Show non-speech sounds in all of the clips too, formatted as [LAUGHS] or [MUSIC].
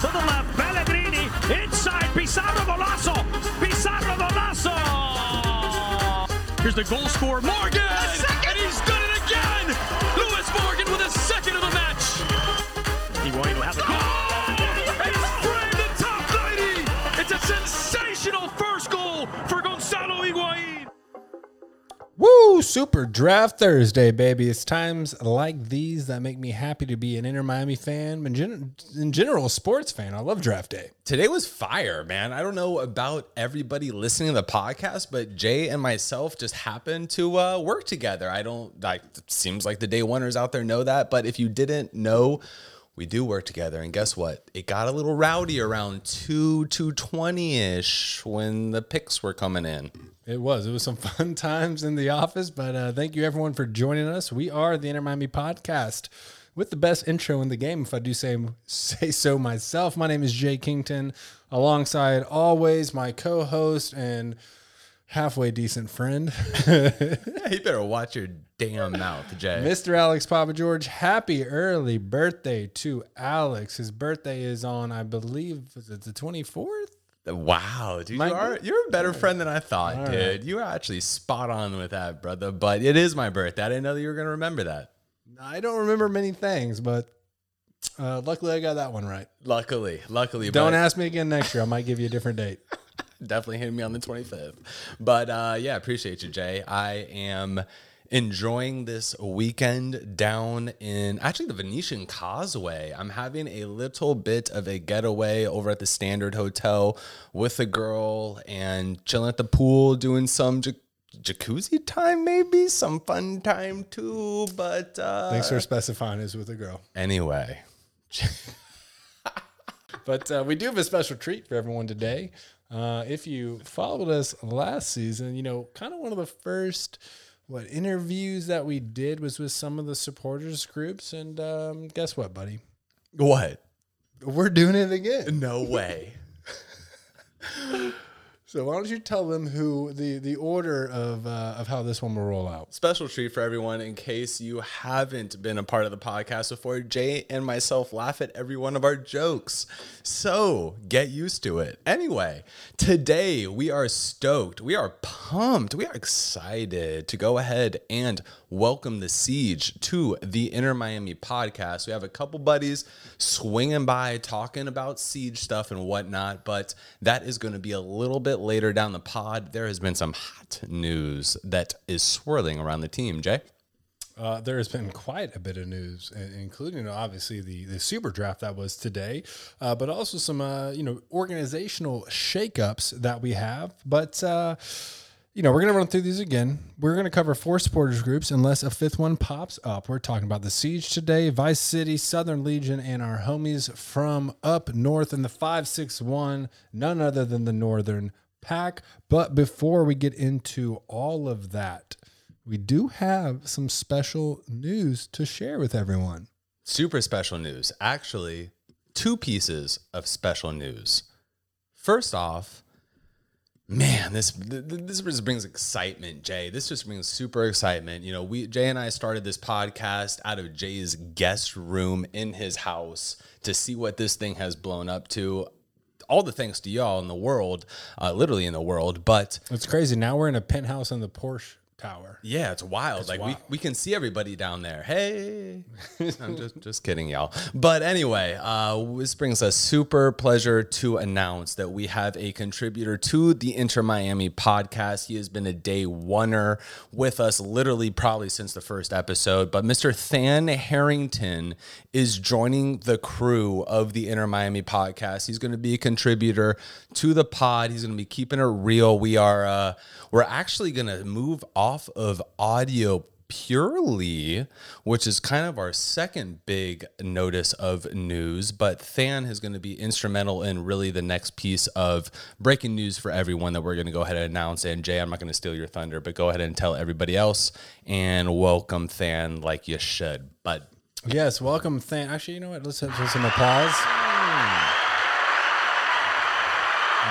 to the left. Pellegrini inside. Pizarro Golazo. Pizarro Golazo. Here's the goal scorer, Morgan. And he's done it again. Lewis Morgan with a second of the match. Higuain won't even have a oh! goal. And it's framed in top 90. It's a sensational first Super Draft Thursday, baby. It's times like these that make me happy to be an Inter Miami fan, gen- in general, a sports fan. I love Draft Day. Today was fire, man. I don't know about everybody listening to the podcast, but Jay and myself just happened to uh, work together. I don't like. Seems like the day oneers out there know that, but if you didn't know, we do work together. And guess what? It got a little rowdy around two two twenty ish when the picks were coming in. It was. It was some [LAUGHS] fun times in the office, but uh, thank you everyone for joining us. We are the Inter Miami podcast with the best intro in the game, if I do say say so myself. My name is Jay Kington, alongside always my co-host and halfway decent friend, [LAUGHS] you better watch your damn mouth, Jay. Mr. Alex Papa George. Happy early birthday to Alex. His birthday is on, I believe, is it the twenty fourth? Wow, dude, My- you are you're a better friend than I thought, All dude. right. You are actually spot on with that, brother. But it is my birthday. I didn't know that you were gonna remember that. I don't remember many things, but uh, luckily I got that one right. Luckily, luckily, Don't ask me again next year. I might give you a different date. [LAUGHS] definitely hit me on the 25th. But uh, yeah, appreciate you, Jay. I am enjoying this weekend down in actually the Venetian Causeway. I'm having a little bit of a getaway over at the Standard Hotel with a girl and chilling at the pool, doing some. Jac- Jacuzzi time, maybe some fun time too, but uh, Thanks for specifying is with a girl. anyway, [LAUGHS] But uh, we do have a special treat for everyone today. Uh, if you followed us last season, you know, kind of one of the first what interviews that we did was with some of the supporters groups, and um, guess what, buddy? what? We're doing it again. No way. [LAUGHS] So why don't you tell them who the the order of uh, of how this one will roll out? special treat for everyone in case you haven't been a part of the podcast before. Jay and myself laugh at every one of our jokes. So get used to it. Anyway, today we are stoked. We are pumped. We are excited to go ahead and welcome the siege to the Inner Miami podcast. We have a couple buddies swinging by talking about siege stuff and whatnot, but that is going to be a little bit later down the pod. There has been some hot news that is swirling around the team, Jay. Uh, there has been quite a bit of news, including obviously the, the super draft that was today, uh, but also some uh, you know organizational shakeups that we have. But uh, you know we're gonna run through these again. We're gonna cover four supporters groups unless a fifth one pops up. We're talking about the Siege today, Vice City, Southern Legion, and our homies from up north in the five six one. None other than the Northern Pack. But before we get into all of that we do have some special news to share with everyone. Super special news. Actually, two pieces of special news. First off, man, this th- th- this just brings excitement, Jay. This just brings super excitement. You know, we Jay and I started this podcast out of Jay's guest room in his house to see what this thing has blown up to. All the thanks to y'all in the world, uh, literally in the world, but It's crazy. Now we're in a penthouse in the Porsche Tower. yeah, it's wild. like wild. we we can see everybody down there. Hey, [LAUGHS] I'm just just kidding, y'all. But anyway, uh, this brings us super pleasure to announce that we have a contributor to the Inter Miami podcast. He has been a day oneer with us, literally probably since the first episode. But Mr. Than Harrington is joining the crew of the Inter Miami podcast. He's going to be a contributor to the pod. He's going to be keeping it real. We are uh, we're actually going to move off of audio purely, which is kind of our second big notice of news. But Than is going to be instrumental in really the next piece of breaking news for everyone that we're going to go ahead and announce. And Jay, I'm not going to steal your thunder, but go ahead and tell everybody else and welcome Than like you should. But Yes, welcome, Than. Actually, you know what? Let's have some applause.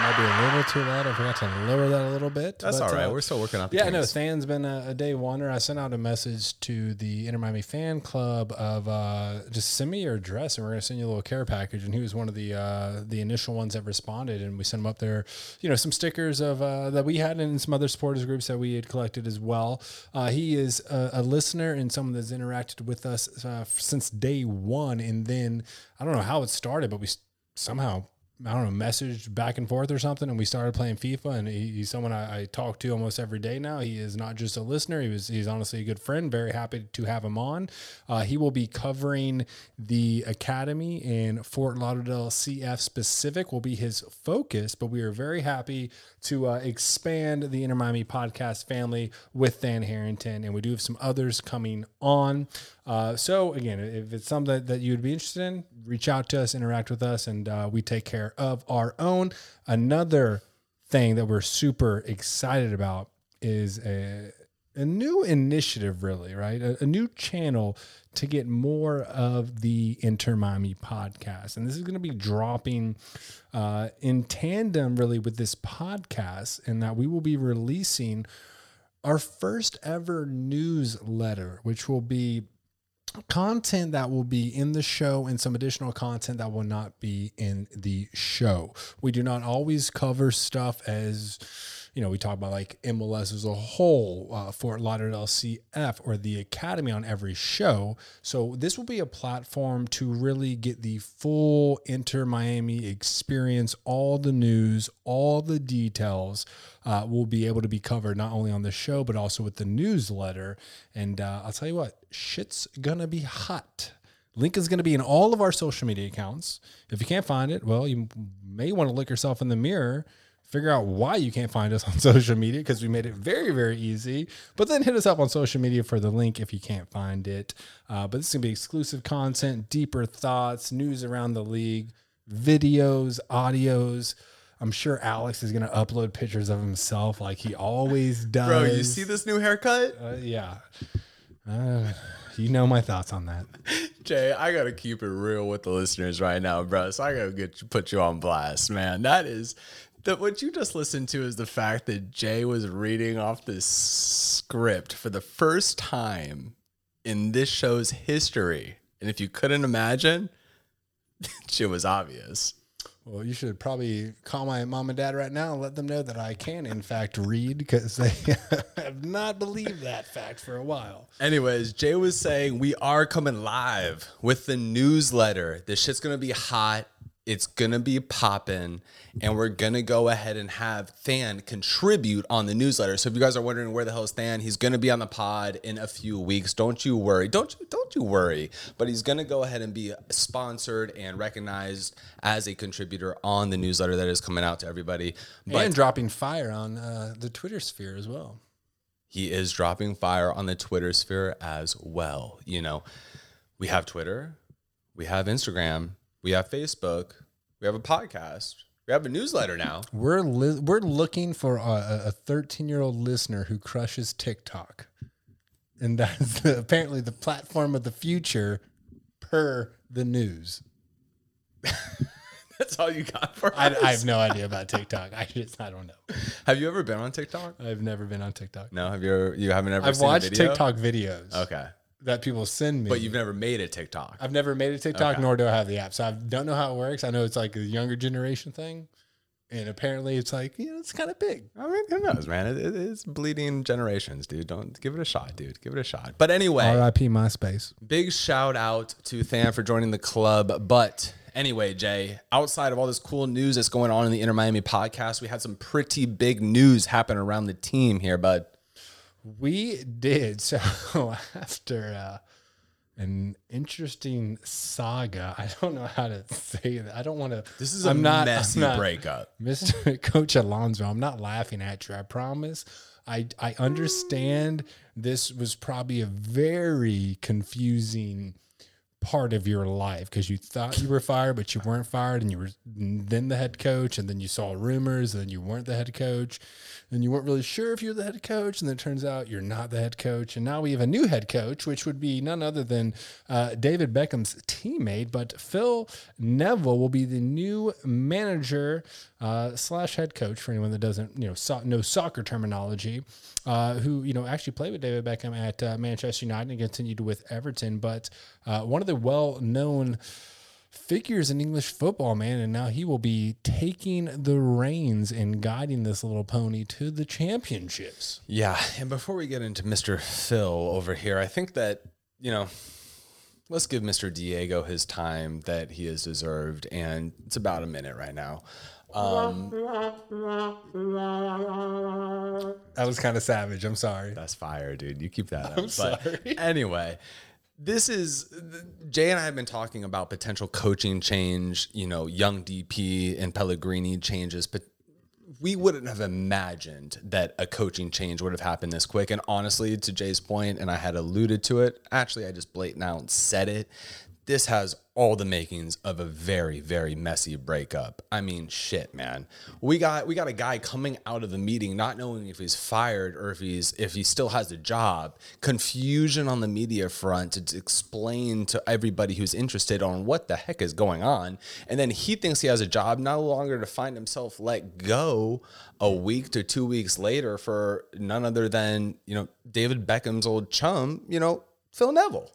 Might be a little too loud. I forgot to lower that a little bit. That's but, all right. uh, We're still working up. yeah, no, kinks. Than's been a, a day wonder. I sent out a message to the Inter Miami fan club of uh, just send me your address and we're gonna send you a little care package. And he was one of the uh, the initial ones that responded, and we sent him up there, you know, some stickers of uh, that we had and some other supporters groups that we had collected as well. Uh, he is a, a listener and someone that's interacted with us uh, since day one, and then I don't know how it started, but we somehow I don't know, messaged back and forth or something, and we started playing FIFA. And he, he's someone I, I talk to almost every day now. He is not just a listener; he was he's honestly a good friend. Very happy to have him on. Uh, he will be covering the academy in Fort Lauderdale CF specific. Will be his focus, but we are very happy to uh, expand the Inter Miami podcast family with Dan Harrington, and we do have some others coming on. Uh, so again, if it's something that, that you'd be interested in, reach out to us, interact with us, and uh, we take care of our own. Another thing that we're super excited about is a, a new initiative, really, right? A, a new channel to get more of the Inter Miami podcast. And this is going to be dropping uh, in tandem, really, with this podcast, and that we will be releasing our first ever newsletter, which will be content that will be in the show and some additional content that will not be in the show. We do not always cover stuff as you know, we talk about like MLS as a whole, uh, Fort Lauderdale CF, or the Academy on every show. So, this will be a platform to really get the full Inter Miami experience, all the news, all the details uh, will be able to be covered not only on the show, but also with the newsletter. And uh, I'll tell you what, shit's gonna be hot. Link is going to be in all of our social media accounts. If you can't find it, well, you may want to look yourself in the mirror, figure out why you can't find us [LAUGHS] on social media because we made it very, very easy. But then hit us up on social media for the link if you can't find it. Uh, but this is going to be exclusive content, deeper thoughts, news around the league, videos, audios. I'm sure Alex is going to upload pictures of himself like he always does. [LAUGHS] Bro, you see this new haircut? Uh, yeah. Uh, you know my thoughts on that. [LAUGHS] Jay, I gotta keep it real with the listeners right now, bro. So I gotta get you, put you on blast, man. That is that what you just listened to is the fact that Jay was reading off this script for the first time in this show's history. And if you couldn't imagine, [LAUGHS] shit was obvious. Well, you should probably call my mom and dad right now and let them know that I can, in fact, read because they [LAUGHS] have not believed that fact for a while. Anyways, Jay was saying we are coming live with the newsletter. This shit's gonna be hot. It's gonna be popping, and we're gonna go ahead and have Than contribute on the newsletter. So if you guys are wondering where the hell is Than, he's gonna be on the pod in a few weeks. Don't you worry. Don't you don't you worry. But he's gonna go ahead and be sponsored and recognized as a contributor on the newsletter that is coming out to everybody. But and dropping fire on uh, the Twitter sphere as well. he is dropping fire on the Twitter sphere as well. You know, we have Twitter, we have Instagram, we have Facebook, we have a podcast, we have a newsletter now. We're li- we're looking for a 13 year old listener who crushes TikTok, and that's the, apparently the platform of the future, per the news. [LAUGHS] That's all you got for I, us. I have no idea about TikTok. I just I don't know. have you ever been on TikTok? I've never been on TikTok. No, have you ever? You haven't ever. I've watched video? TikTok videos. Okay, that people send me. but you've never made a TikTok. I've never made a TikTok, Okay. nor do I have the app, so I don't know how it works. I know it's like a younger generation thing, and apparently it's like you know it's kind of big. I mean, who knows, man? It, it- it's bleeding generations, dude. Don't give it a shot, dude. Give it a shot. But anyway, R.I.P. MySpace. Big shout out to Than for joining the club. But anyway, Jay, outside of all this cool news that's going on in the Inter Miami podcast, we had some pretty big news happen around the team here, bud. We did [LAUGHS] so after uh, an interesting saga. I don't know how to say that. I don't want to. This is a I'm not, messy I'm not- breakup. [LAUGHS] Mr. Coach Alonso, I'm not laughing at you. I promise. I I understand this was probably a very confusing part of your life because you thought you were fired, but you weren't fired, and you were then the head coach, and then you saw rumors, and then you weren't the head coach, and you weren't really sure if you're the head coach, and then it turns out you're not the head coach, and now we have a new head coach, which would be none other than uh, David Beckham's teammate, but Phil Neville will be the new manager uh, slash head coach for anyone that doesn't you know so, know soccer terminology, uh, who you know actually played with David Beckham at uh, Manchester United and continued with Everton, but uh, one of the well known figures in English football, man, and now he will be taking the reins and guiding this little pony to the championships. Yeah, and before we get into Mr. Phil over here, I think that you know let's give Mr. Diego his time that he has deserved. And it's about a minute right now. Um, that was kind of savage. I'm sorry. That's fire, dude. You keep that up. I'm but sorry. [LAUGHS] Anyway, this is Jay and I have been talking about potential coaching change, you know, young DP and Pellegrini changes, but we wouldn't have imagined that a coaching change would have happened this quick. And honestly, to Jay's point, and I had alluded to it, actually, I just blatant out said it this has all the makings of a very very messy breakup. I mean, shit, man. We got we got a guy coming out of the meeting not knowing if he's fired or if he's if he still has a job. Confusion on the media front to explain to everybody who's interested on what the heck is going on, and then he thinks he has a job no longer to find himself let go a week to 2 weeks later for none other than, you know, David Beckham's old chum, you know, Phil Neville.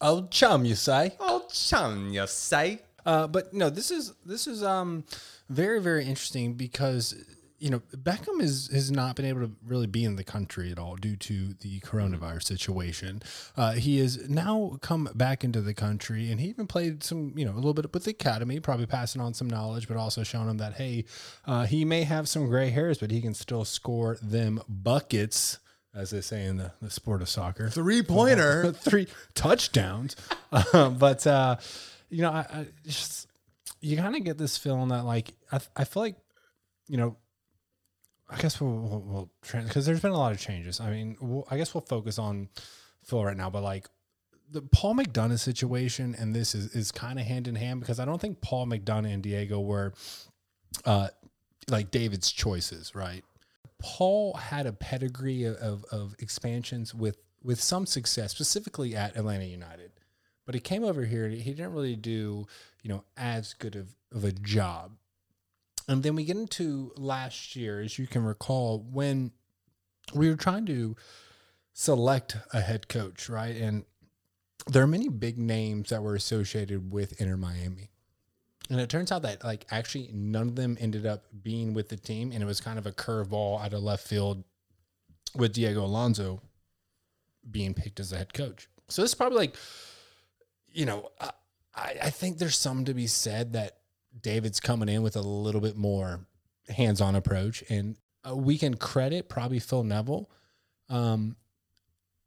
Old chum, you say? Old chum, you say? Uh, but no, this is this is um very very interesting because you know Beckham is has not been able to really be in the country at all due to the coronavirus situation. Uh, he has now come back into the country, and he even played some you know a little bit with the academy, probably passing on some knowledge, but also showing him that hey, uh, he may have some gray hairs, but he can still score them buckets as they say in the, the sport of soccer. [LAUGHS] Three pointer, [LAUGHS] three touchdowns. uh, [LAUGHS] but uh, you know, I, I just you kind of get this feeling that like I, I feel like you know. I guess we'll, we'll, we'll because there's been a lot of changes. I mean, we'll, I guess we'll focus on Phil right now, but like the Paul McDonough situation and this is, is kind of hand in hand because I don't think Paul McDonough and Diego were uh, like David's choices, right? Paul had a pedigree of, of expansions with with some success, specifically at Atlanta United. But he came over here, and he didn't really do, you know, as good of, of a job. And then we get into last year, as you can recall, when we were trying to select a head coach, right? And there are many big names that were associated with Inter Miami. And it turns out that like actually none of them ended up being with the team, and it was kind of a curveball out of left field with Diego Alonso being picked as the head coach. So this is probably like, you know, I, I think there's some to be said that David's coming in with a little bit more hands-on approach, and uh, we can credit probably Phil Neville. Um,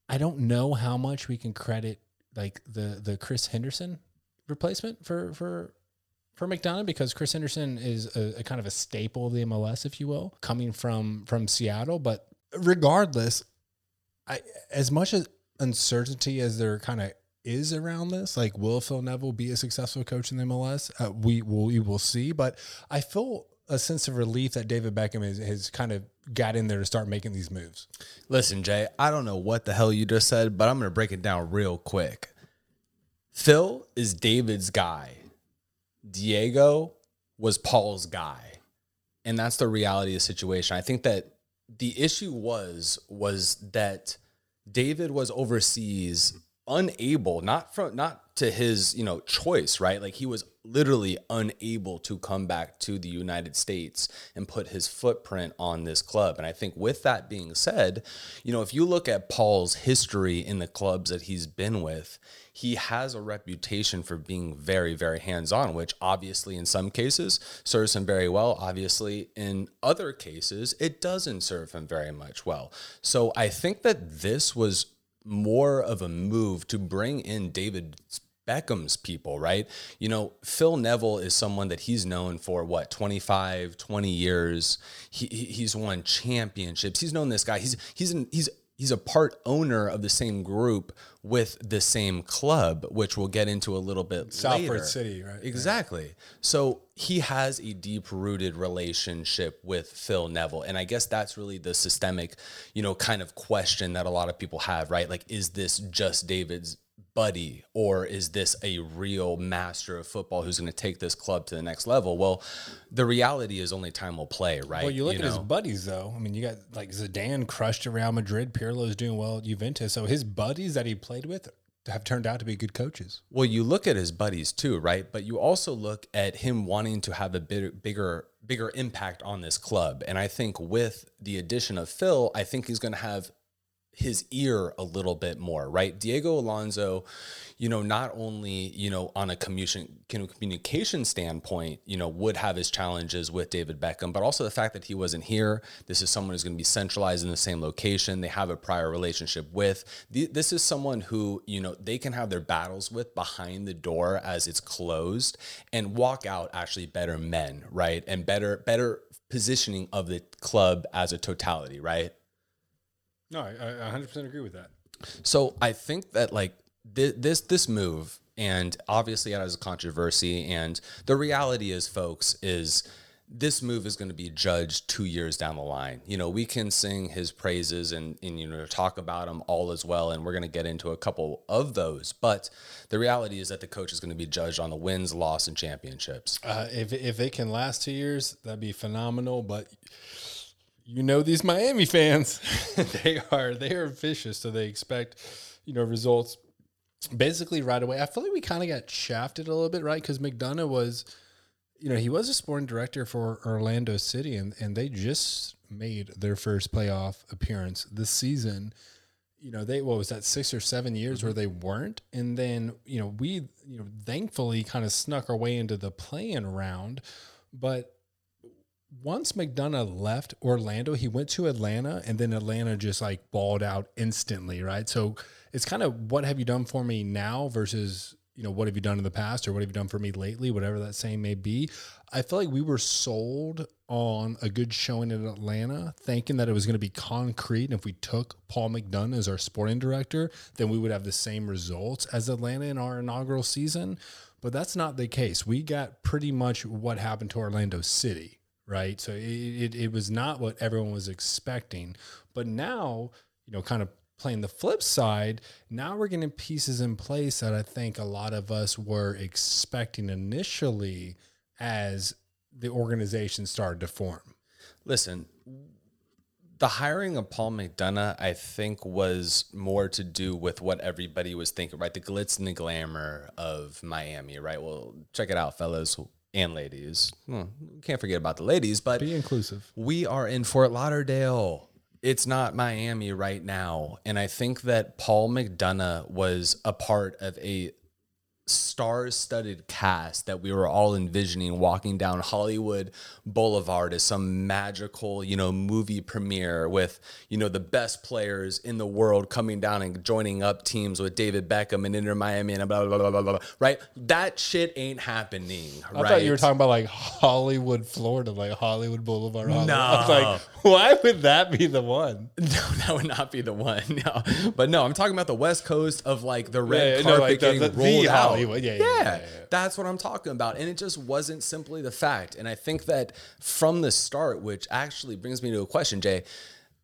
I don't know how much we can credit like the the Chris Henderson replacement for for for McDonough because Chris Henderson is a, a, kind of a staple of the MLS, if you will, coming from from Seattle. But regardless, I as much as uncertainty as there kind of is around this, like will Phil Neville be a successful coach in the MLS? Uh, we will we will see. But I feel a sense of relief that David Beckham has, has kind of got in there to start making these moves. Listen, Jay, I don't know what the hell you just said, but I'm going to break it down real quick. Phil is David's guy Diego was Paul's guy. And that's the reality of the situation. I think that the issue was was that David was overseas unable not from not to his you know choice right like he was literally unable to come back to the United States and put his footprint on this club and I think with that being said you know if you look at Paul's history in the clubs that he's been with he has a reputation for being very, very hands on, which obviously in some cases serves him very well. Obviously, in other cases, it doesn't serve him very much well. So I think that this was more of a move to bring in David Beckham's people, right? You know, Phil Neville is someone that he's known for what, 25, 20 years. He, he's won championships. He's known this guy. He's he's he's he's a part owner of the same group with the same club, which we'll get into a little bit Salford later. City, right? Exactly. So he has a deep rooted relationship with Phil Neville. And I guess that's really the systemic, you know, kind of question that a lot of people have, right? Like, is this just David's buddy or is this a real master of football who's going to take this club to the next level? Well, the reality is only time will play, right? Well, you look at his buddies, though. I mean, you got like Zidane crushed around Madrid. Pirlo's doing well at Juventus. So his buddies that he played with have turned out to be good coaches. Well, you look at his buddies too, right? But you also look at him wanting to have a bit bigger bigger impact on this club. And I think with the addition of Phil, I think he's going to have his ear a little bit more, right? Diego Alonso, you know, not only, you know, on a communication communication standpoint, you know, would have his challenges with David Beckham, but also the fact that he wasn't here. This is someone who's going to be centralized in the same location. They have a prior relationship with. This is someone who, you know, they can have their battles with behind the door as it's closed and walk out actually better men, right? And better better positioning of the club as a totality, right? No, I, I 100% agree with that. So I think that like thi- this this move, and obviously it has a controversy, and the reality is, folks, is this move is going to be judged two years down the line. You know, we can sing his praises and, and you know talk about him all as well, and we're going to get into a couple of those. But the reality is that the coach is going to be judged on the wins, loss, and championships. Uh, if if it can last two years, that'd be phenomenal. But you know these Miami fans, [LAUGHS] they are they are vicious, so they expect you know results basically right away. I feel like we kind of got shafted a little bit, right? Because McDonough was, you know, he was a sporting director for Orlando City, and and they just made their first playoff appearance this season. You know, they what was that six or seven years mm-hmm. where they weren't, and then you know we you know thankfully kind of snuck our way into the playing round, but once McDonough left Orlando, he went to Atlanta, and then Atlanta just like balled out instantly, right? So it's kind of what have you done for me now versus you know what have you done in the past or what have you done for me lately, whatever that saying may be. I feel like we were sold on a good showing in Atlanta, thinking that it was going to be concrete, and if we took Paul McDonough as our sporting director, then we would have the same results as Atlanta in our inaugural season. But that's not the case. We got pretty much what happened to Orlando City right? So it, it, it was not what everyone was expecting. But now, you know, kind of playing the flip side, now we're getting pieces in place that I think a lot of us were expecting initially as the organization started to form. Listen, the hiring of Paul McDonough, I think, was more to do with what everybody was thinking, right? The glitz and the glamour of Miami, right? Well, check it out, fellas and ladies. Well, can't forget about the ladies, but Be inclusive. we are in Fort Lauderdale. It's not Miami right now. And I think that Paul McDonough was a part of a star-studded cast that we were all envisioning walking down Hollywood Boulevard as some magical, you know, movie premiere with, you know, the best players in the world coming down and joining up teams with David Beckham and Inter Miami and blah blah blah blah blah. Right? That shit ain't happening. I right? thought you were talking about like Hollywood, Florida, like Hollywood Boulevard. Hollywood. I was No. like, [LAUGHS] why would that be the one? [LAUGHS] No, that would not be the one. [LAUGHS] No, but no, I'm talking about the West Coast of like the red Yeah, no, like the- getting the- the rolled out. Yeah, yeah, yeah, yeah, yeah. that's what I'm talking about, and it just wasn't simply the fact. And I think that from the start, which actually brings me to a question, Jay.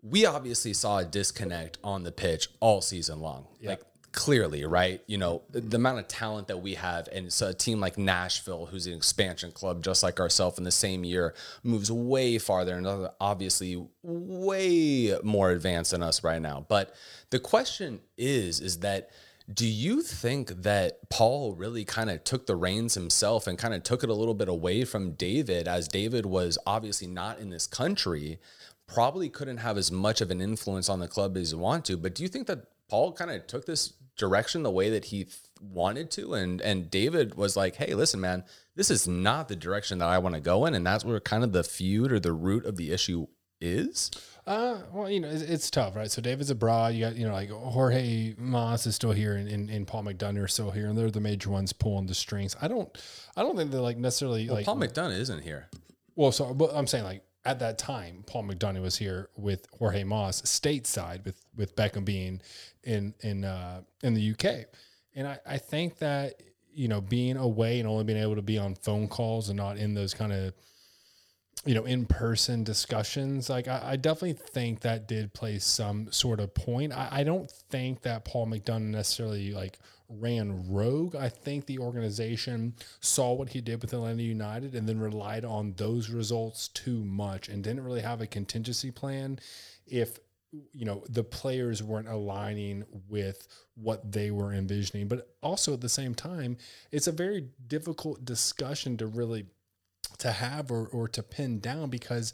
We obviously saw a disconnect on the pitch all season long. Like clearly, right? You know, the amount of talent that we have, and so a team like Nashville, who's an expansion club just like ourselves in the same year, moves way farther and obviously way more advanced than us right now. But the question is, is that do you think that Paul really kind of took the reins himself and kind of took it a little bit away from David, as David was obviously not in this country, probably couldn't have as much of an influence on the club as he wanted to? But do you think that Paul kind of took this direction the way that he wanted to, and and David was like, "Hey, listen, man, this is not the direction that I want to go in," and that's where kind of the feud or the root of the issue is. Uh, well, you know, it's, it's tough, right? So David's abroad. You got, you know, like Jorge Mas is still here, and, and, and Paul McDonough are still here, and they're the major ones pulling the strings. I don't, I don't think they're like necessarily like. Paul McDonough isn't here. well, so but I'm saying like at that time, Paul McDonough was here with Jorge Mas stateside, with with Beckham being in in uh, in the UK, and I, I think that you know being away and only being able to be on phone calls and not in those kind of you know in person discussions, like I, I, definitely think that did play some sort of point. I, I don't think that Paul McDonough necessarily like ran rogue. I think the organization saw what he did with Atlanta United and then relied on those results too much and didn't really have a contingency plan if you know the players weren't aligning with what they were envisioning but also at the same time it's a very difficult discussion to really to have or, or to pin down because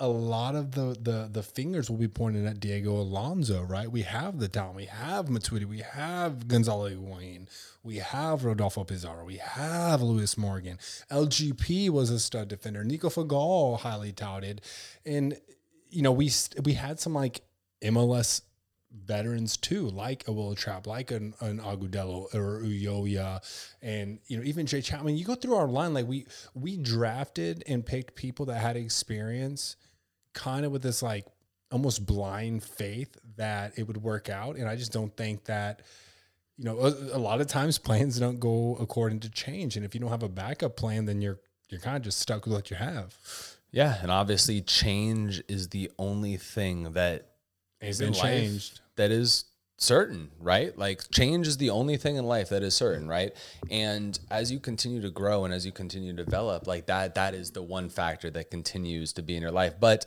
a lot of the the the fingers will be pointed at Diego Alonso, right? We have the talent, we have Matuidi, we have Gonzalo Higuain, we have Rodolfo Pizarro, we have Lewis Morgan. LGP was a stud defender. Nico Figal highly touted, and you know we we had some like MLS veterans too, like a Wil Trapp, like an, an Agudelo or Ulloa, and you know even Jay Chapman. You go through our line like we we drafted and picked people that had experience kind of with this like almost blind faith that it would work out. And I just don't think that, you know, a, a, lot of times [LAUGHS] plans don't go according to change. And if you don't have a backup plan, then you're you're kind of just stuck with what you have. Yeah, and obviously change is the only thing that is in changed that is certain, right? Like change is the only thing in life that is certain, right? And as you continue to grow and as you continue to develop, like that that is the one factor that continues to be in your life. But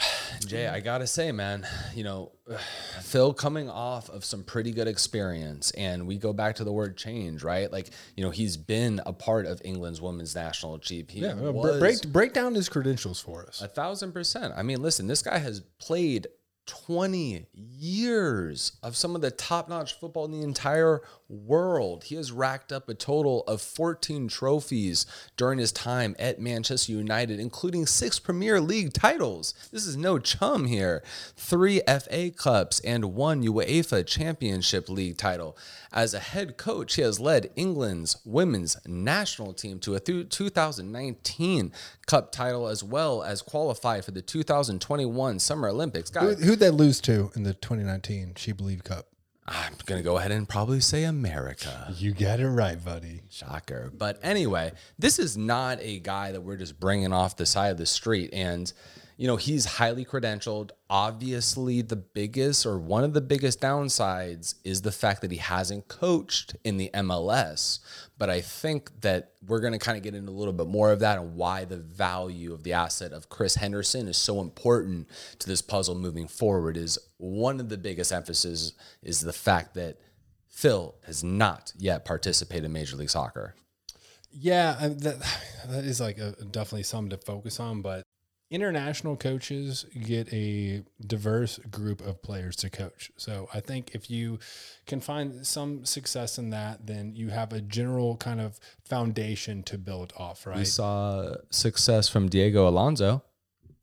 [SIGHS] Jay, I gotta say, man, you know, [SIGHS] Phil coming off of some pretty good experience, and we go back to the word change, right? Like, you know, he's been a part of England's women's national team. Yeah, break break down his credentials for us. A thousand percent. I mean, listen, this guy has played 20 years of some of the top notch football in the entire world. He has racked up a total of 14 trophies during his time at Manchester United, including six Premier League titles. This is no chum here. Three FA Cups and one UEFA Championship League title. As a head coach, he has led England's women's national team to a 2019 Cup title as well as qualified for the 2021 Summer Olympics. Who, who'd they lose to in the 2019 She Believe Cup? I'm going to go ahead and probably say America. You got it right, buddy. Shocker. But anyway, this is not a guy that we're just bringing off the side of the street. And you know, he's highly credentialed. Obviously, the biggest or one of the biggest downsides is the fact that he hasn't coached in the MLS. But I think that we're going to kind of get into a little bit more of that and why the value of the asset of Chris Henderson is so important to this puzzle moving forward is one of the biggest emphasis is the fact that Phil has not yet participated in Major League Soccer. Yeah, that, that is like a, definitely something to focus on, but international coaches get a diverse group of players to coach. So I think if you can find some success in that, then you have a general kind of foundation to build off, right? We saw success from Diego Alonso.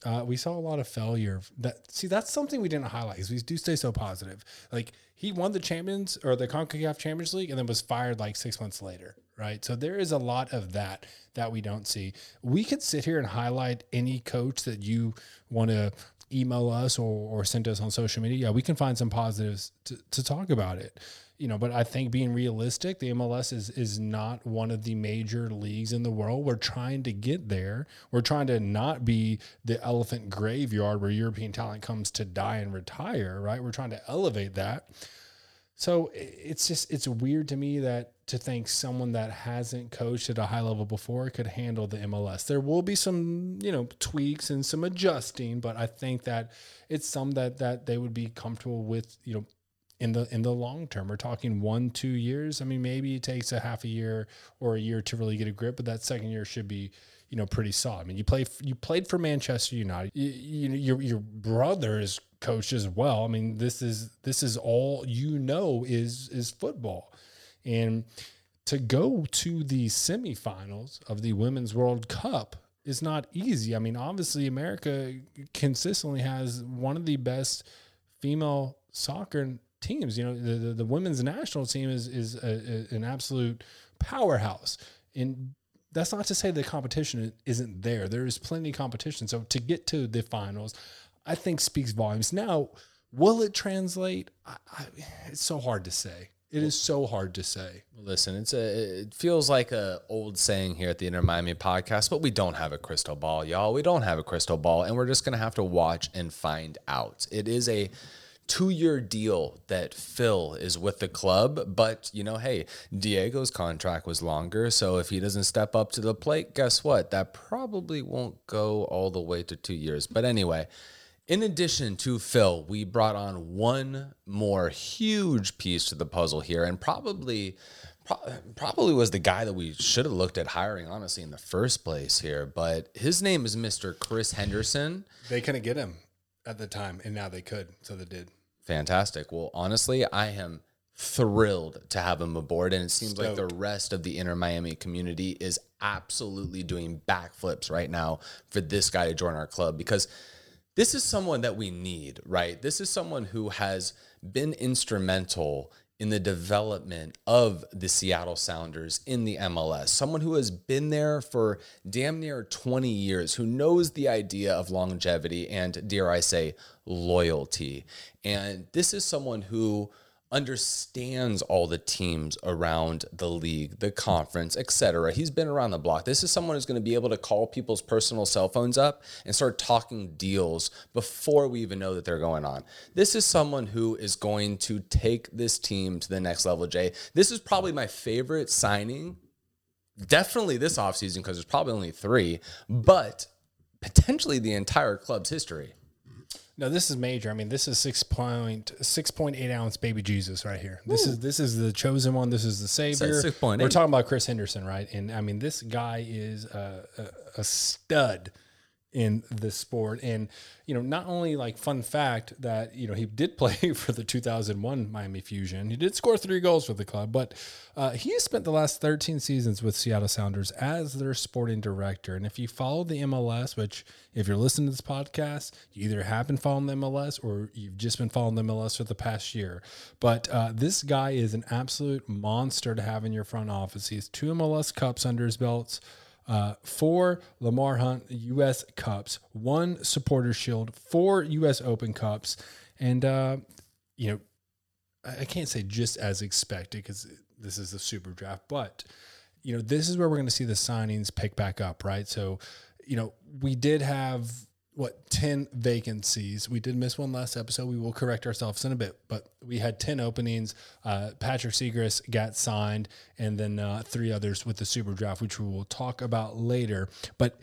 Uh, we saw a lot of failure. That see, that's something we didn't highlight because we do stay so positive. Like he won the champions or the Concacaf Champions League and then was fired like six months later, right? So there is a lot of that that we don't see. We could sit here and highlight any coach that you want to email us or, or send us on social media. Yeah, we can find some positives to, to talk about it you know, but I think being realistic, the MLS is is not one of the major leagues in the world. We're trying to get there. We're trying to not be the elephant graveyard where European talent comes to die and retire, right? We're trying to elevate that. So it's just it's weird to me that to think someone that hasn't coached at a high level before could handle the MLS. There will be some, you know, tweaks and some adjusting, but I think that it's some that that they would be comfortable with, you know, in the in the long term. We're talking one, two years. I mean, maybe it takes a half a year or a year to really get a grip, but that second year should be, you know, pretty solid. I mean, you play you played for Manchester United. You, you your your brother is coach as well. I mean, this is this is all you know is is football, and to go to the semifinals of the Women's World Cup is not easy. I mean, obviously, America consistently has one of the best female soccer teams. You know, the, the, the women's national team is is a, a, an absolute powerhouse. And that's not to say the competition isn't there. There is plenty of competition. So to get to the finals, I think speaks volumes. Now, will it translate? I, I, it's so hard to say. It is so hard to say. Listen, it's a it feels like a old saying here at the Inter Miami podcast, but we don't have a crystal ball, y'all. We don't have a crystal ball, and we're just gonna have to watch and find out. It is a two year deal that Phil is with the club, but you know, hey, Diego's contract was longer, so if he doesn't step up to the plate, guess what? That probably won't go all the way to two years. But anyway. In addition to Phil, we brought on one more huge piece to the puzzle here, and probably, probably was the guy that we should have looked at hiring, honestly, in the first place here. But his name is Mr. Chris Henderson. They couldn't get him at the time, and now they could, so they did. Fantastic. Well, honestly, I am thrilled to have him aboard, and it seems like the rest of the Inter Miami community is absolutely doing backflips right now for this guy to join our club because this is someone that we need, right? This is someone who has been instrumental in the development of the Seattle Sounders in the MLS. Someone who has been there for damn near 20 years, who knows the idea of longevity and, dare I say, loyalty. And this is someone who understands all the teams around the league, the conference, etc. He's been around the block. This is someone who's going to be able to call people's personal cell phones up and start talking deals before we even know that they're going on. This is someone who is going to take this team to the next level, Jay. This is probably my favorite signing. Definitely this offseason because there's probably only 3, but potentially the entire club's history. No, this is major. I mean, this is six point six point eight ounce baby Jesus right here. This is this is the chosen one. This is the savior. 6.8. We're talking about Chris Henderson, right? And I mean, this guy is a, a, a stud in the sport. And you know, not only like fun fact that you know he did play [LAUGHS] for the 2001 Miami Fusion. He did score three goals for the club, but uh, he has spent the last 13 seasons with Seattle Sounders as their sporting director. And if you follow the MLS, which if you're listening to this podcast, you either have been following the MLS or you've just been following the MLS for the past year. But uh, this guy is an absolute monster to have in your front office. He has two MLS Cups under his belts uh, four Lamar Hunt U.S. Cups, one Supporter Shield, four U.S. Open Cups, and uh, you know, I I can't say just as expected because this is the Super Draft, but you know, this is where we're going to see the signings pick back up, right? So, you know, we did have what 10 vacancies. We did miss one last episode. We will correct ourselves in a bit, but we had 10 openings. Uh, Patrick Seagrist got signed, and then uh, three others with the super draft, which we will talk about later. But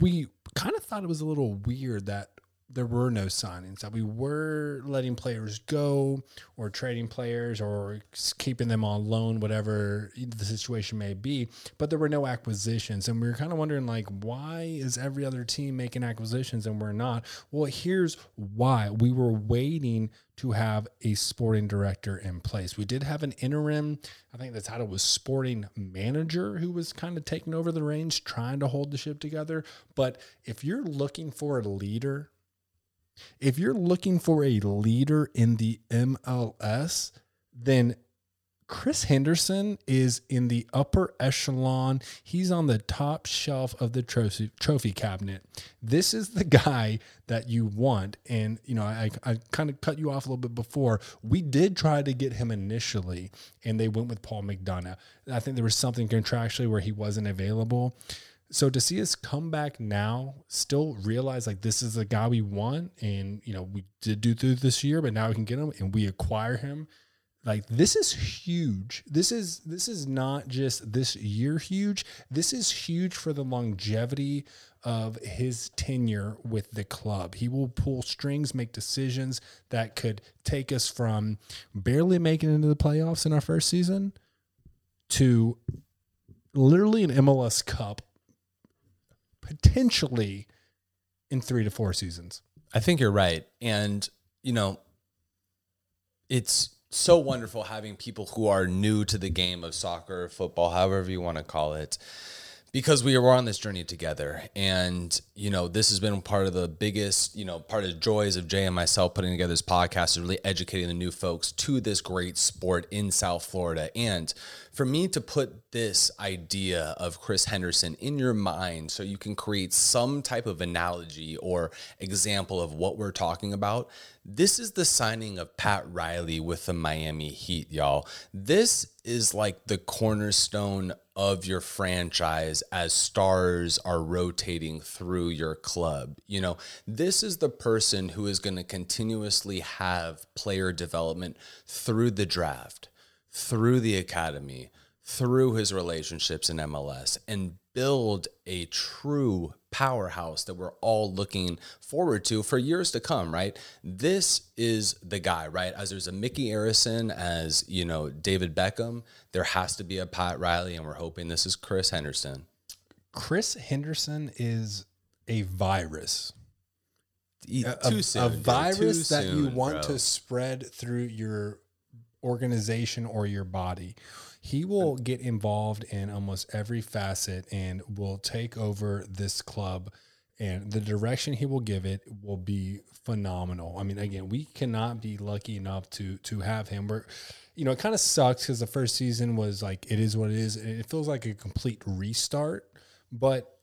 we kind of thought it was a little weird that there were no signings, that we were letting players go or trading players or keeping them on loan, whatever the situation may be. But there were no acquisitions. And we were kind of wondering, like, why is every other team making acquisitions and we're not? Well, here's why. We were waiting to have a sporting director in place. We did have an interim, I think the title was sporting manager, who was kind of taking over the reins, trying to hold the ship together. But if you're looking for a leader, if you're looking for a leader in the MLS, then Chris Henderson is in the upper echelon. He's on the top shelf of the trophy trophy cabinet. This is the guy that you want. And you know, I, I kind of cut you off a little bit before. We did try to get him initially, and they went with Paul McDonough. I think there was something contractually where he wasn't available. So to see us come back now, still realize like this is the guy we want, and you know we did do through this year, but now we can get him and we acquire him. Like this is huge. This is this is not just this year huge. This is huge for the longevity of his tenure with the club. He will pull strings, make decisions that could take us from barely making into the playoffs in our first season to literally an MLS Cup potentially in three to four seasons. I think you're right. And, you know, it's so wonderful having people who are new to the game of soccer, football, however you want to call it, because we were on this journey together. And you know this has been part of the biggest you know part of the joys of jay and myself putting together this podcast is really educating the new folks to this great sport in south florida. And for me to put this idea of chris henderson in your mind so you can create some type of analogy or example of what we're talking about this is the signing of pat riley with the miami heat y'all. This is like the cornerstone of your franchise as stars are rotating through your club. You know, this is the person who is going to continuously have player development through the draft, through the academy, through his relationships in MLS and build a true powerhouse that we're all looking forward to for years to come, right? This is the guy, right? As there's a Micky Arison, as you know, David Beckham, there has to be a Pat Riley, and we're hoping this is Chris Henderson. Chris Henderson is a virus. A, soon, a virus that you want bro. to spread through your organization or your body. He will get involved in almost every facet and will take over this club and the direction he will give it will be phenomenal. I mean, again, we cannot be lucky enough to to have him. We're, you know, it kind of sucks because the first season was like it is what it is, it feels like a complete restart. But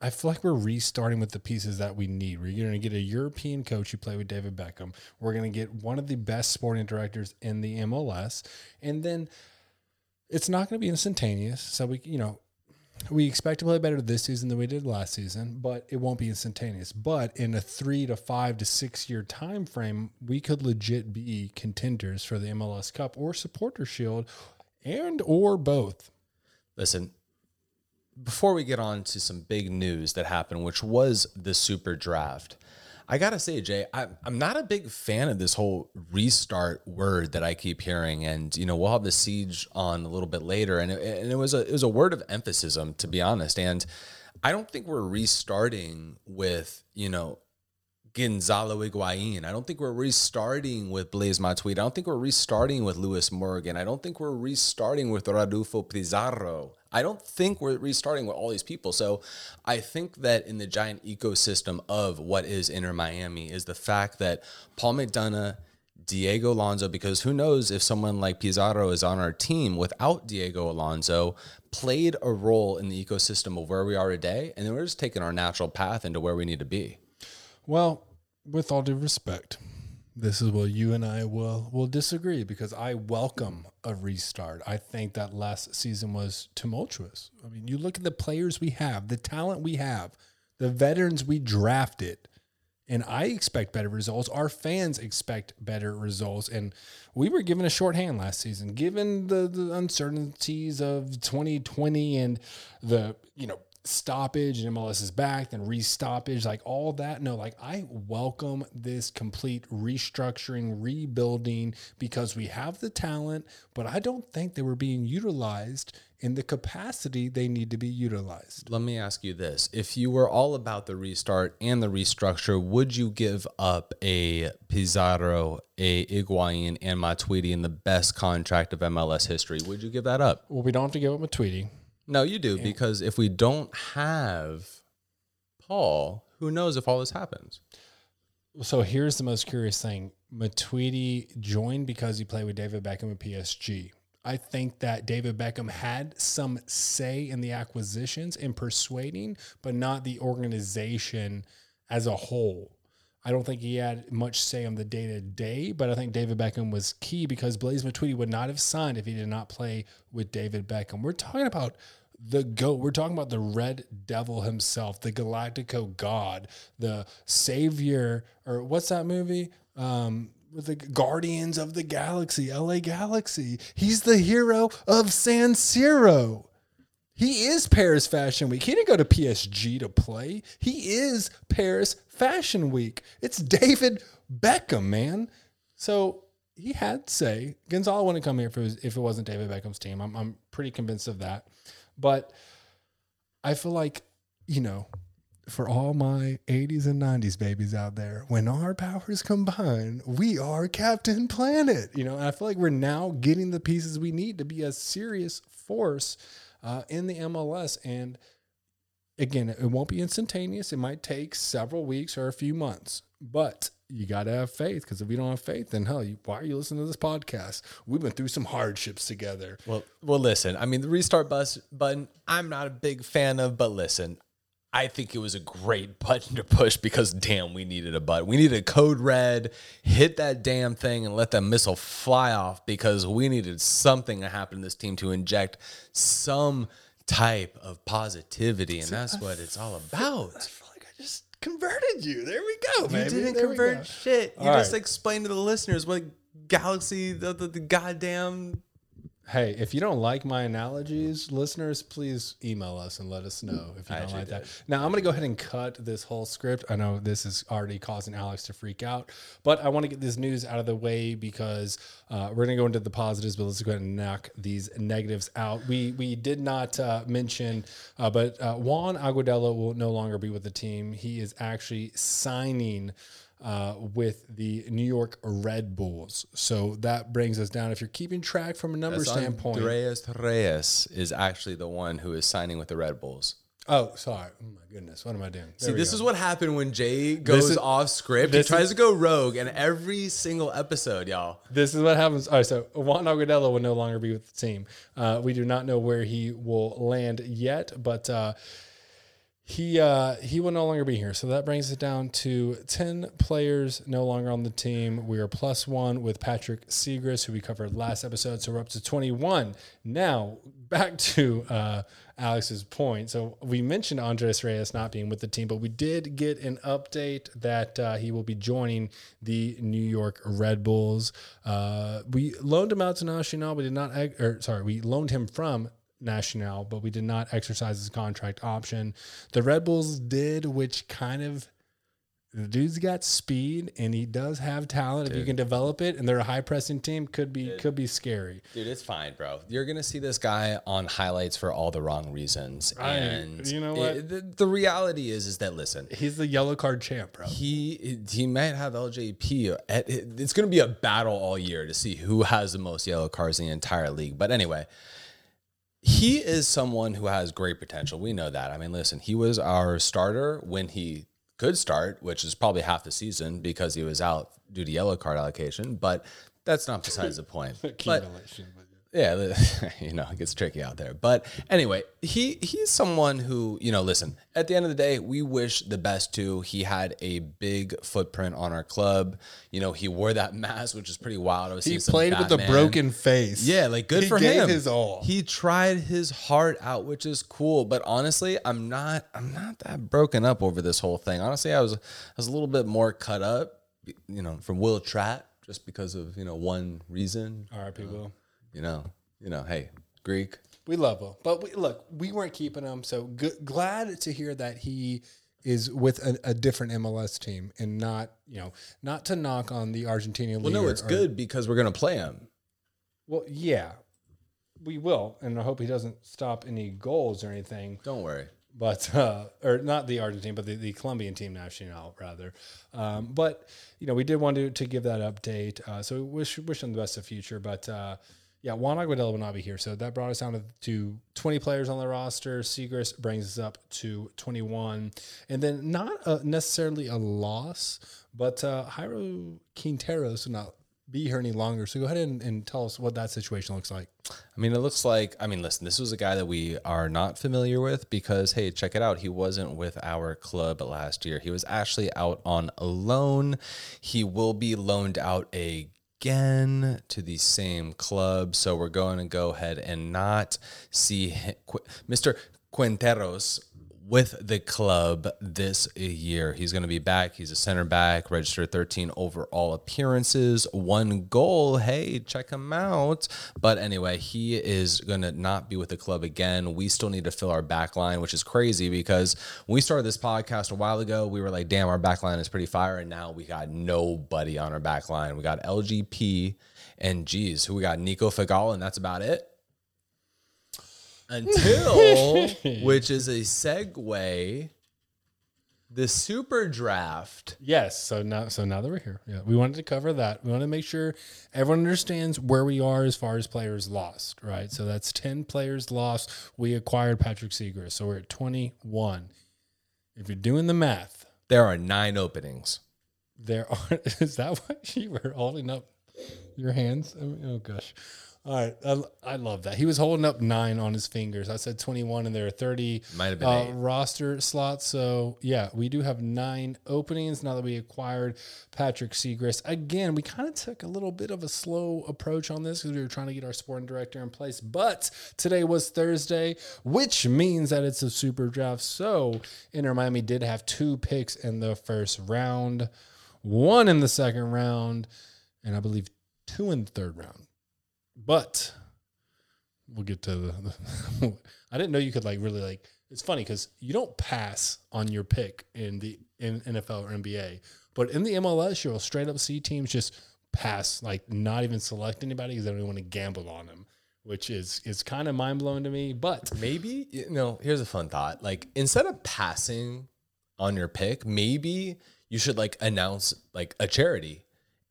I feel like we're restarting with the pieces that we need. We're going to get a European coach who played with David Beckham. We're going to get one of the best sporting directors in the MLS, and then it's not going to be instantaneous. So we, you know, we expect to play better this season than we did last season, but it won't be instantaneous. But in a three to five to six year time frame, we could legit be contenders for the MLS Cup or Supporter Shield, and or both. Listen, before we get on to some big news that happened, which was the super draft, I gotta say, Jay, I, I'm not a big fan of this whole restart word that I keep hearing, and you know we'll have the siege on a little bit later, and it, and it was a it was a word of emphasis, um, to be honest, and I don't think we're restarting with you know Gonzalo Higuain. I don't think we're restarting with Blaise Matuidi. I don't think we're restarting with Lewis Morgan. I don't think we're restarting with Rodolfo Pizarro. I don't think we're restarting with all these people. So I think that in the giant ecosystem of what is Inter Miami is the fact that Paul McDonough, Diego Alonso, because who knows if someone like Pizarro is on our team without Diego Alonso, played a role in the ecosystem of where we are today. And then we're just taking our natural path into where we need to be. Well, with all due respect, this is where you and I will will disagree because I welcome a restart. I think that last season was tumultuous. I mean, you look at the players we have, the talent we have, the veterans we drafted, and I expect better results. Our fans expect better results, and we were given a shorthand last season, given the, the uncertainties of 2020 and the you know stoppage and MLS is back, then restoppage, like all that. No, like I welcome this complete restructuring, rebuilding because we have the talent, but I don't think they were being utilized in the capacity they need to be utilized. Let me ask you this. If you were all about the restart and the restructure, would you give up a Pizarro, a Higuain, and Matuidi in the best contract of MLS history? Would you give that up? Well, we don't have to give up a tweeting. No, you do, because if we don't have Paul, who knows if all this happens? So here's the most curious thing. Matuidi joined because he played with David Beckham at PSG. I think that David Beckham had some say in the acquisitions and persuading, but not the organization as a whole. I don't think he had much say on the day to day, but I think David Beckham was key because Blaise Matuidi would not have signed if he did not play with David Beckham. We're talking about the GOAT. We're talking about the Red Devil himself, the Galactico God, the savior, or what's that movie? Um, with the Guardians of the Galaxy, LA Galaxy. He's the hero of San Siro. He is Paris Fashion Week. He didn't go to PSG to play. He is Paris Fashion Week. It's David Beckham, man. So he had say Gonzalo wouldn't come here if it, was, if it wasn't David Beckham's team. I'm, I'm pretty convinced of that. But I feel like, you know, for all my 80s and 90s babies out there, when our powers combine, we are Captain Planet. You know, I feel like we're now getting the pieces we need to be a serious force uh, in the MLS. And again, it won't be instantaneous. It might take several weeks or a few months, but you got to have faith because if you don't have faith, then hell, you, why are you listening to this podcast? We've been through some hardships together. Well, well, listen. I mean, the restart bus button, I'm not a big fan of, but listen, I think it was a great [LAUGHS] button to push because damn, we needed a button. We needed a code red, hit that damn thing and let that missile fly off because we needed something to happen to this team to inject some type of positivity, and that's what it's all about. I feel like I just converted you. There we go, You didn't There convert shit. You All just right. explained to the listeners what galaxy, the, the, the goddamn Hey, if you don't like my analogies, listeners, please email us and let us know if you don't like that. Now, I'm going to go ahead and cut this whole script. I know this is already causing Alex to freak out, but I want to get this news out of the way because uh, we're going to go into the positives, but let's go ahead and knock these negatives out. We we did not uh, mention, uh, but uh, Juan Agudelo will no longer be with the team. He is actually signing uh, with the New York Red Bulls. So that brings us down. If you're keeping track from a number standpoint, Andreas Reyes is actually the one who is signing with the Red Bulls. oh, sorry, oh my goodness, what am I doing? See, this is what happened when Jay goes is- off script. He tries is- to go rogue, and every single episode, y'all. this is what happens. All right, so Juan Agudelo will no longer be with the team. Uh, we do not know where he will land yet, but uh, he uh, he will no longer be here. So that brings it down to ten players no longer on the team. We are plus one with Patrick Seagrist, who we covered last episode. So we're up to twenty one. Now back to uh, Alex's point. So we mentioned Andres Reyes not being with the team, but we did get an update that uh, he will be joining the New York Red Bulls. Uh, we loaned him out to Nacional. We did not, or sorry, we loaned him from Nacional, but we did not exercise his contract option. The Red Bulls did, which kind of the dude's got speed and he does have talent. If you can develop it, and they're a high pressing team, could be could be scary. Dude, it's fine, bro. You're gonna see this guy on highlights for all the wrong reasons, I- and you know it- what? the, the reality is, is that listen, He's the yellow card champ, bro. he he might have LJP. At- It's to be a battle all year to see who has the most yellow cards in the entire league. But anyway, he is someone who has great potential. We know that. I mean, listen, he was our starter when he could start, which is probably half the season because he was out due to yellow card allocation. But that's not besides the point. [LAUGHS] But yeah, [LAUGHS] you know, it gets tricky out there. But anyway, he he's someone who, you know, listen, at the end of the day, we wish the best to. He had a big footprint on our club. You know, he wore that [LAUGHS] mask, which is pretty wild. I was He seeing played with a broken face. Yeah, like good He for gave him. his all. He tried his heart out, which is cool. But honestly, I'm not I'm not that broken up over this whole thing. Honestly, I was I was a little bit more cut up, you know, from Wil Trapp just because of, you know, one reason R.I.P. Will. You know, you know, hey, Greek. We love him, but we, look, we weren't keeping him. So g- glad to hear that he is with a, a different MLS team and not, you know, not to knock on the Argentinian Well, no, it's or- good because we're gonna play him. Well, yeah, we will, and I hope he doesn't stop any goals or anything. Don't worry. but uh, or not the Argentine, but the, the Colombian team national rather. Um, but you know, we did want to to give that update. Uh, so we wish wish them the best of the future. But uh, yeah, Juan Agudelo will here, so that brought us down to, to 20 players on the roster. Seagrist brings us up to 21, and then not a, necessarily a loss, but uh, Jairo Quinteros will not be here any longer. So go ahead and, and tell us what that situation looks like. I mean, it looks like, I mean, listen, this was a guy that we are not familiar with because, hey, check it out. He wasn't with our club last year. He was actually out on a loan. He will be loaned out again to the same club. So we're going to go ahead and not see Mr. Quinteros with the club this year. He's going to be back. He's a center back, registered 13 overall appearances, one goal. Hey, check him out. But anyway, he is going to not be with the club again. We still need to fill our back line, which is crazy because we started this podcast a while ago, we were like, damn, our back line is pretty fire. And now we got nobody on our back line. We got LGP and geez, who we got? Nico Figal, and that's about it until [LAUGHS] which is a segue the super draft. Yes. So now, so now that we're here, yeah, we wanted to cover that. We want to make sure everyone understands where we are as far as players lost, right? So that's ten players lost. We acquired Patrick Seager, so we're at twenty-one. If you're doing the math, There are nine openings. there are. [LAUGHS] Is that why you were holding up your hands? I mean, oh gosh. All right, I, I love that. He was holding up nine on his fingers. I said 21, and there are 30 Might have been uh, roster slots. So, yeah, we do have nine openings now that we acquired Patrick Seagrist. Again, we kind of took a little bit of a slow approach on this because we were trying to get our sporting director in place. But today was Thursday, which means that it's a super draft. So, Inter Miami did have two picks in the first round, one in the second round, and I believe two in the third round. But we'll get to the. the [LAUGHS] I didn't know you could like really like. It's funny because you don't pass on your pick in the in NFL or NBA, but in the MLS, you'll straight up see teams just pass, like not even select anybody because they don't want to gamble on them, which is is kind of mind blowing to me. But Maybe you know. Here's a fun thought. Like instead of passing on your pick, maybe you should like announce like a charity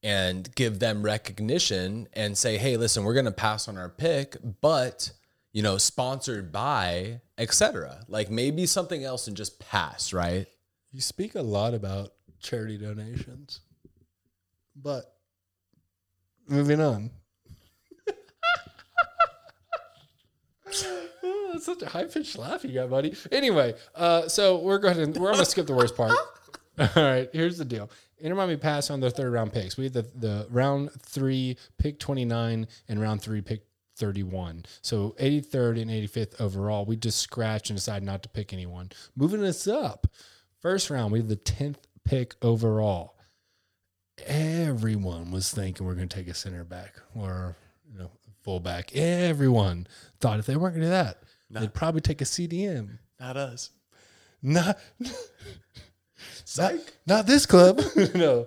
and give them recognition and say, "Hey, listen, we're gonna pass on our pick, but." You know, sponsored by, etc. Like maybe something else and just pass, right? you speak a lot about charity donations, but moving on. Oh, [LAUGHS] That's such a high pitched laugh you got, buddy. Anyway, uh, so we're going to we're going to skip the worst part. [LAUGHS] All right, here's the deal. Inter Miami passed on their third round picks. We had the, the round three pick 29 and round three pick 31. So 83rd and 85th overall. We just scratched and decided not to pick anyone. Moving us up, first round, we have the 10th pick overall. Everyone was thinking we're going to take a center back or you know fullback. Everyone thought if they weren't going to do that, they'd probably take a CDM. Not us. Not, [LAUGHS] not, not this club. [LAUGHS] no.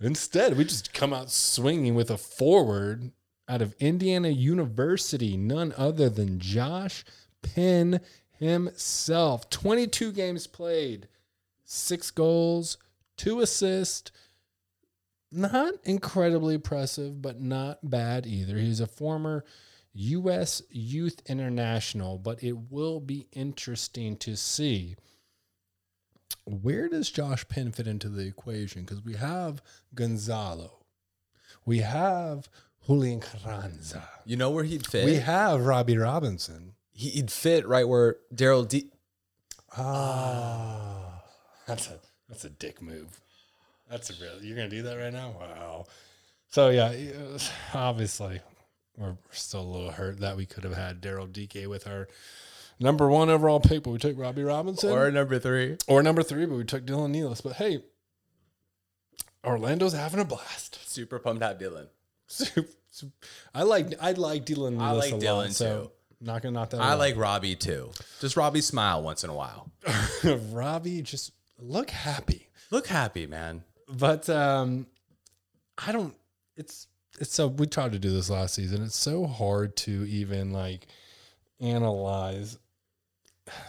Instead, we just come out swinging with a forward out of Indiana University, none other than Josh Penn himself. 22 games played, six goals, two assists. Not incredibly impressive, but not bad either. He's a former U.S. Youth International, but it will be interesting to see where does Josh Penn fit into the equation? Because we have Gonzalo, we have Julian Carranza, You know where he'd fit? we have Robbie Robinson. he'd fit right where Daryl D. Ah, that's a that's a dick move. That's a real. You're gonna do that right now? Wow. So yeah, was- obviously we're still a little hurt that we could have had Daryl Dike with our number one overall pick, but we took Robbie Robinson. or number three. or number three, but we took Dylan Nealis. But hey, Orlando's having a blast. Super pumped to have Dylan. Super- super- I like I like Dylan Nealis I like lot, Dylan, so too. not gonna knock that. I out. like Robbie too. Just Robbie smile once in a while. [LAUGHS] Robbie. Just look happy. Look happy, man. But um, I don't. It's it's so we tried to do this last season. It's so hard to even like analyze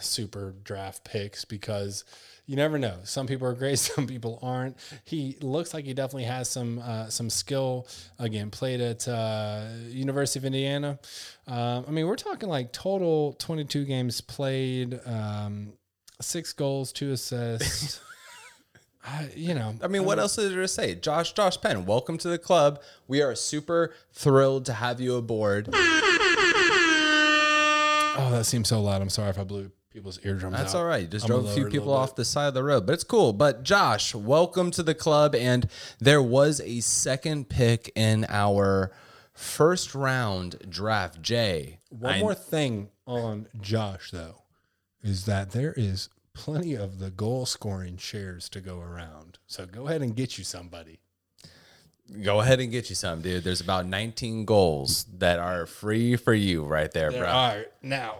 super draft picks because you never know. Some people are great, [LAUGHS] some people aren't. He looks like he definitely has some uh, some skill. Again, played at uh, University of Indiana. Um, I mean, we're talking like total twenty two games played, um, six goals, two assists. [LAUGHS] I, you know, I mean, what else is there to say? Josh, Josh Penn, welcome to the club. We are super thrilled to have you aboard. Oh, that seems so loud. I'm sorry if I blew people's eardrums That's out. all right. Just I'm drove a few lower it people little off the side of the road, but it's cool. But Josh, welcome to the club. And there was a second pick in our first round draft. Jay, One I- more thing on Josh, though, is that there is plenty of the goal scoring shares to go around. So go ahead and get you somebody. Go ahead and get you some, dude. There's about 19 goals that are free for you right there, There bro. are now.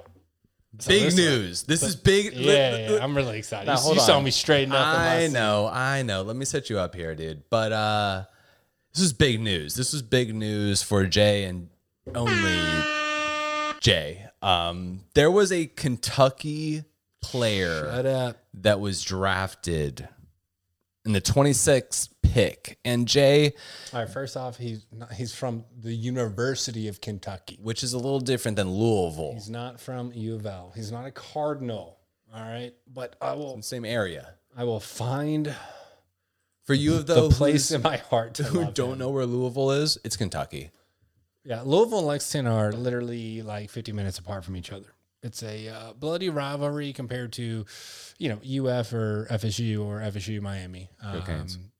So Big this- news. This is big. Yeah, yeah, I'm really excited. Now, you you saw me straighten up. I know, I know. Let me set you up here, dude. But uh this is big news. This is big news for Jay and only Jay. Um there was a Kentucky player that was drafted in the 26th pick. And Jay, All right. First off, he's not, he's from the University of Kentucky. which is a little different than Louisville, He's not from U of L. He's not a Cardinal. All right, but I will same area. I will find For you of the place in my heart to who don't him. know where Louisville is, it's Kentucky. Yeah, Louisville and Lexington are literally like 50 minutes apart from each other. It's a uh, bloody rivalry compared to, you know, UF or FSU or FSU Miami. Um.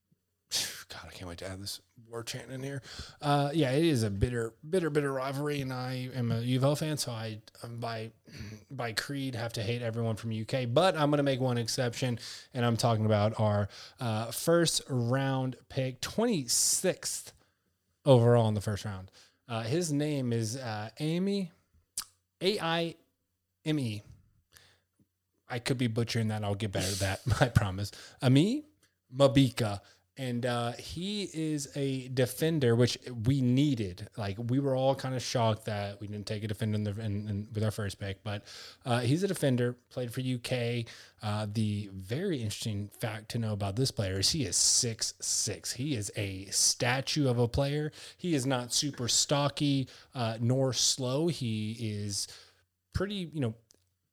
God, I can't wait to add this war chant in here. Uh, yeah, it is a bitter, bitter, bitter rivalry, and I am a of fan, so I, um, by [CLEARS THROAT] by creed, have to hate everyone from UK. But I'm going to make one exception, and I'm talking about our uh, first round pick, 26th overall in the first round. Uh, his name is uh, Amy, A I M E. I could be butchering that. I'll get better at that. [LAUGHS] I promise. Ami Mabika. And uh, he is a defender, which we needed. Like we were all kind of shocked that we didn't take a defender in the, in, in, with our first pick, but uh, he's a defender. Played for UK. Uh, the very interesting fact to know about this player is he is six six. He is a statue of a player. He is not super stocky uh, nor slow. He is pretty, you know,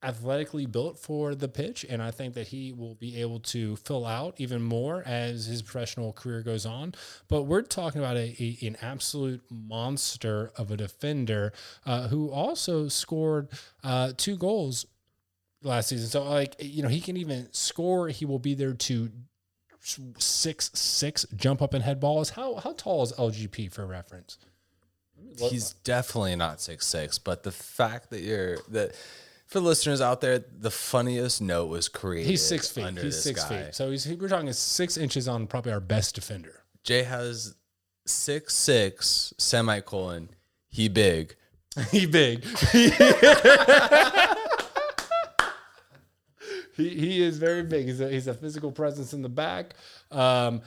athletically built for the pitch, and I think that he will be able to fill out even more as his professional career goes on. But we're talking about a, a- an absolute monster of a defender uh, who also scored uh, two goals last season. So, like, you know, he can even score. He will be there to six six jump up and head balls. How how tall is LGP for reference? He's definitely not six six, but the fact that you're that for listeners out there, the funniest note was created. He's six feet. He's six guy. feet. So he's we're talking six inches on probably our best defender. Jay has six six semicolon. He big. [LAUGHS] he big. [LAUGHS] he, he is very big. He's a, he's a physical presence in the back. Um,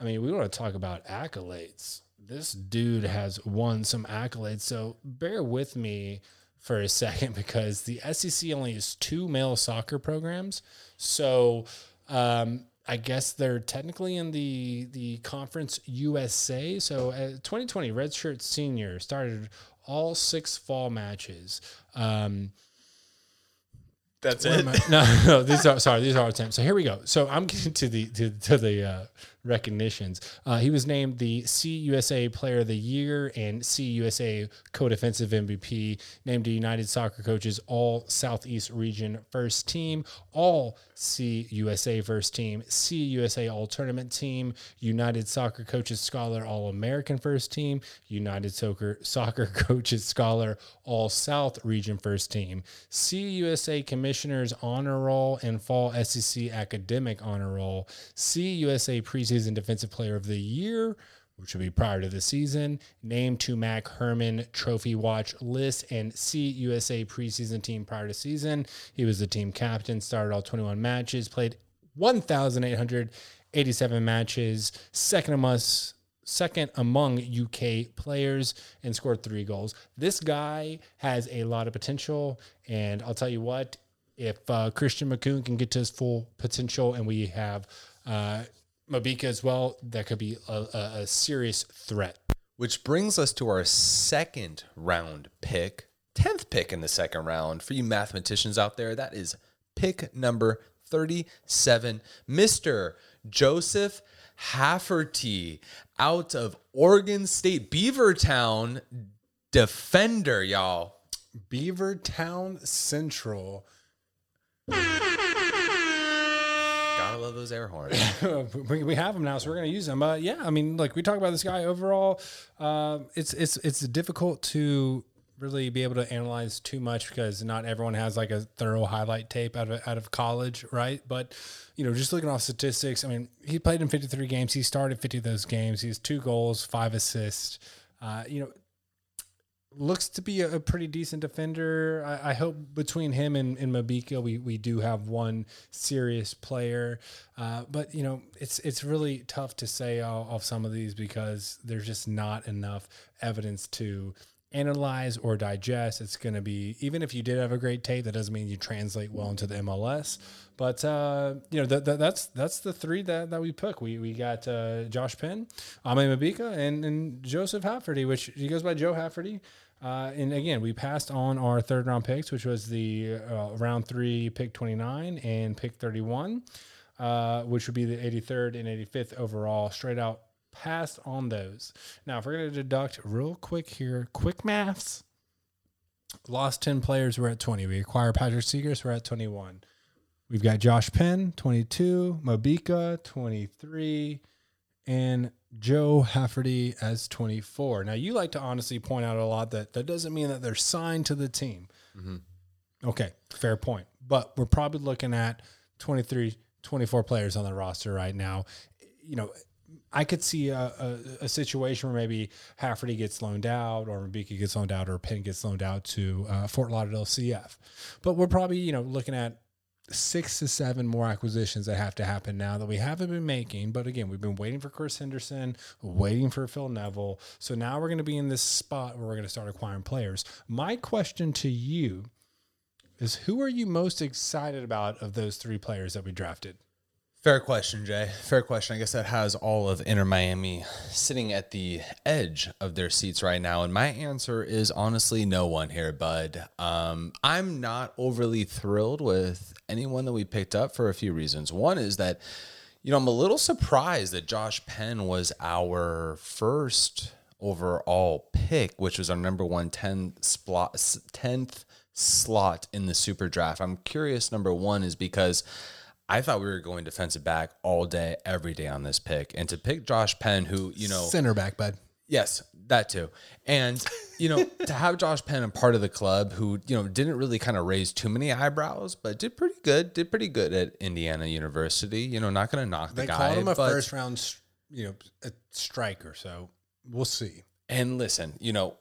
I mean, we want to talk about accolades. This dude has won some accolades. So bear with me for a second [LAUGHS] because the SEC only has two male soccer programs. So um, I guess they're technically in the the conference USA. So uh, 2020 Redshirt Senior started all six fall matches. Um, That's it. No, [LAUGHS] no, these are sorry, these are our attempts. So here we go. So I'm getting to the to, to the uh, recognitions. Uh, he was named the CUSA Player of the Year and CUSA Co-Defensive MVP. Named the United Soccer Coaches All Southeast Region First Team, All CUSA First Team, CUSA All Tournament Team, United Soccer Coaches Scholar All American First Team, United Soccer Soccer [LAUGHS] Coaches Scholar All South Region First Team, CUSA Commissioners Honor Roll and Fall SEC Academic Honor Roll, CUSA Preseason Defensive Player of the Year, which will be prior to the season, named to MAC Hermann Trophy Watch list, and CUSA preseason team prior to season. He was the team captain, started all 21 matches, played 1,887 matches, second among second among UK players, and scored three goals. This guy has a lot of potential, and I'll tell you what. If uh, Christian Makoun can get to his full potential, and we have uh, Mabika as well, that could be a, a, a serious threat. Which brings us to our second round pick, 10th pick in the second round. For you mathematicians out there, that is pick number 37, Mr. Joseph Hafferty out of Oregon State, Beavertown defender, y'all. Beavertown Central. Love those air horns. [LAUGHS] we, have them now, so we're going to use them. Uh, yeah, I mean, like we talk about this guy overall, um, it's it's it's difficult to really be able to analyze too much because not everyone has like a thorough highlight tape out of out of college, right? But you know, just looking off statistics, I mean, he played in 53 games. He started 50 of those games. He has two goals, five assists. Uh, you know, looks to be a, a pretty decent defender. I, I hope between him and, and Mabika, we, we do have one serious player. Uh, but you know, it's it's really tough to say off some of these because there's just not enough evidence to analyze or digest. It's going to be even if you did have a great tape, that doesn't mean you translate well into the MLS. But uh, you know that, that, that's that's the three that, that we pick. We we got uh, Josh Penn, Ame Mabika, and and Joseph Hafferty, which he goes by Joe Hafferty. Uh, and again, we passed on our third round picks, which was the uh, round three pick 29 and pick 31, uh, which would be the 83rd and 85th overall, straight out passed on those. Now, if we're going to deduct real quick here, quick maths, lost 10 players, we're at 20. We acquire Patrick Seegers, we're at 21. We've got Josh Penn, 22, Mabika, 23, and Joe Hafferty as 24. Now, you like to honestly point out a lot that that doesn't mean that they're signed to the team. Mm-hmm. Okay, fair point. But we're probably looking at 23, 24 players on the roster right now. You know, I could see a, a, a, situation where maybe Hafferty gets loaned out, or Mabika gets loaned out, or Penn gets loaned out to uh, Fort Lauderdale CF. But we're probably you know looking at six to seven more acquisitions that have to happen now that we haven't been making. But again, we've been waiting for Chris Henderson, waiting for Phil Neville. So now we're going to be in this spot where we're going to start acquiring players. My question to you is who are you most excited about of those three players that we drafted? Fair question, Jay. Fair question. I guess that has all of Inter Miami sitting at the edge of their seats right now. And my answer is honestly no one here, bud. Um, I'm not overly thrilled with anyone that we picked up for a few reasons. One is that, you know, I'm a little surprised that Josh Penn was our first overall pick, which was our number one 10 slot, 10th slot in the super draft. I'm curious, number one, is because I thought we were going defensive back all day, every day on this pick. And to pick Josh Penn, who, you know, center back, bud. Yes, that too. And, you know, to have Josh Penn a part of the club who, you know, didn't really kind of raise too many eyebrows, but did pretty good, did pretty good at Indiana University. You know, not going to knock the guy. They called him a first round, you know, a striker. So we'll see. And listen, you know,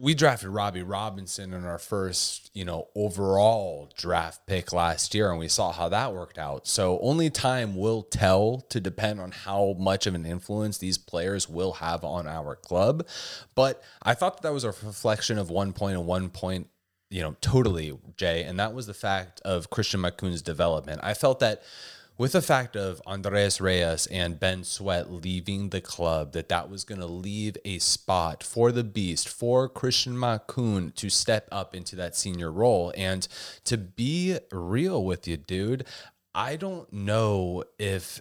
we drafted Robbie Robinson in our first, you know, overall draft pick last year, and we saw how that worked out. So only time will tell to depend on how much of an influence these players will have on our club. But I thought that, that was a reflection of one point and one point, you know, totally, Jay, and that was the fact of Christian Makoun's development. I felt that with the fact of Andres Reyes and Ben Sweat leaving the club, that that was going to leave a spot for the beast, for Christian Makoun to step up into that senior role. And to be real with you, dude, I don't know if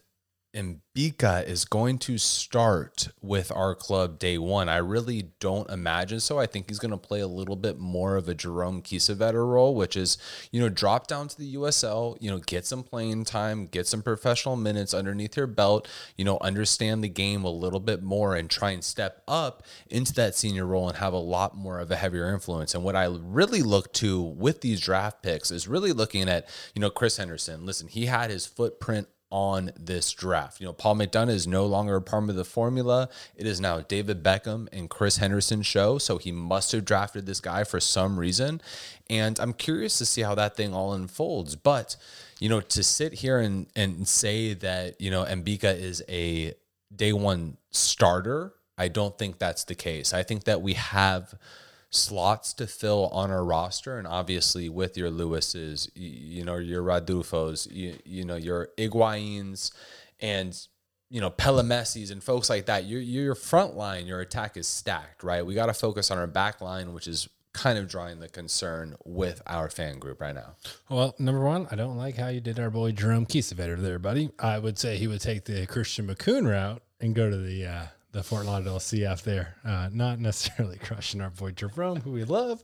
Mabika is going to start with our club day one. I really don't imagine so. I think he's going to play a little bit more of a Jerome Kiesewetter role, which is, you know, drop down to the USL, you know, get some playing time, get some professional minutes underneath your belt, you know, understand the game a little bit more and try and step up into that senior role and have a lot more of a heavier influence. And what I really look to with these draft picks is really looking at, you know, Chris Henderson. Listen, he had his footprint on this draft. You know, Paul McDonough is no longer a part of the formula. It is now David Beckham and Chris Henderson show. So he must have drafted this guy for some reason. And I'm curious to see how that thing all unfolds. But, you know, to sit here and, and say that, you know, Mabika is a day one starter, I don't think that's the case. I think that we have slots to fill on our roster, and obviously with your Lewis's, you, you know, your Rodolfos, you, you know, your Higuains, and you know, Pelemessis and folks like that. Your your front line, your attack is stacked, right? We got to focus on our back line, which is kind of drawing the concern with our fan group right now. Well, number one, I don't like how you did our boy Jerome Kiesewetter there, buddy. I would say he would take the Christian Makoun route and go to the uh, the Fort Lauderdale CF there. Uh, not necessarily [LAUGHS] crushing our boy Jerome, who we love.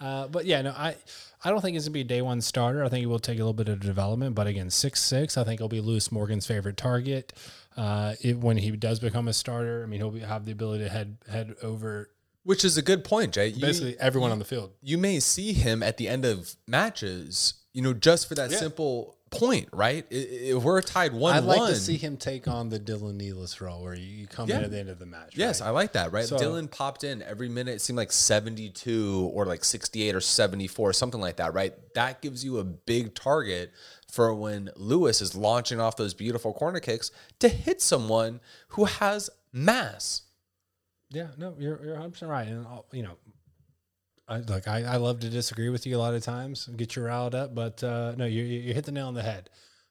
Uh, but yeah, no, I I don't think he's gonna be a day one starter. I think he will take a little bit of development. But again, six six, I think he'll be Lewis Morgan's favorite target. Uh, it, when he does become a starter, I mean, he'll be, have the ability to head head over. Which is a good point, Jay. You, basically, everyone on the field. You may see him at the end of matches, you know, just for that yeah. simple point, right? If we're tied one, I'd like one, to see him take on the Dylan Nealis role, where you come yeah. in at the end of the match. Yes, right? I like that. Right, so, Dylan popped in every minute. It seemed like seventy-two or like sixty-eight or seventy-four, something like that. Right, that gives you a big target for when Lewis is launching off those beautiful corner kicks to hit someone who has mass. Yeah, no, you're you're 100 percent right, and uh, you know I, look, I, I love to disagree with you a lot of times, and get you riled up, but uh, no, you you hit the nail on the head.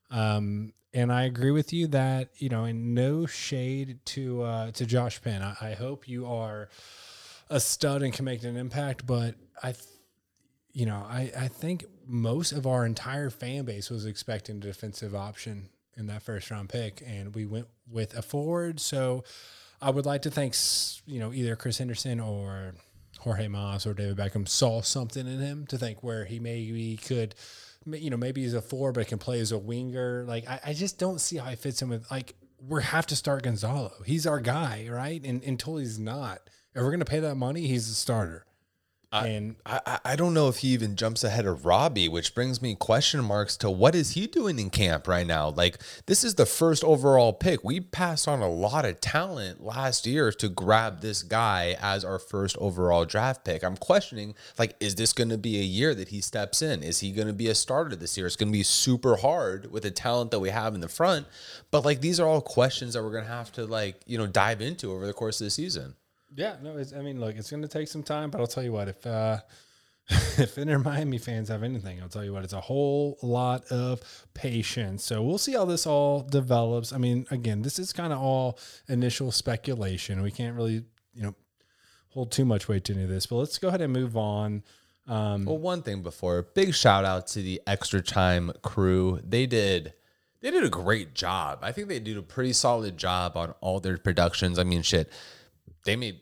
Um, and I agree with you that you know, in no shade to uh, to Josh Penn, I, I hope you are a stud and can make an impact. But I, th- you know, I I think most of our entire fan base was expecting a defensive option in that first round pick, and we went with a forward. So I would like to thank you know either Chris Henderson or Jorge Mas or David Beckham saw something in him to think where he maybe could, you know, maybe he's a four, but can play as a winger. Like I, I just don't see how he fits in with like we have to start Gonzalo. He's our guy, right? And until he's not, if we're gonna pay that money, he's the starter. And I, I- I don't know if he even jumps ahead of Robbie, which brings me question marks to what is he doing in camp right now? Like this is the first overall pick. We passed on a lot of talent last year to grab this guy as our first overall draft pick. I'm questioning like is this going to be a year that he steps in? Is he going to be a starter this year? It's going to be super hard with the talent that we have in the front. But like these are all questions that we're going to have to like, you know, dive into over the course of the season. Yeah, no, it's, I mean, look, it's going to take some time, but I'll tell you what, if uh, [LAUGHS] if Inter Miami fans have anything, I'll tell you what, it's a whole lot of patience. So we'll see how this all develops. I mean, again, this is kind of all initial speculation. We can't really, you know, hold too much weight to any of this, but let's go ahead and move on. Um, Well, one thing before, big shout out to the extra time crew. They did they did a great job. I think they did a pretty solid job on all their productions. I mean, shit, they made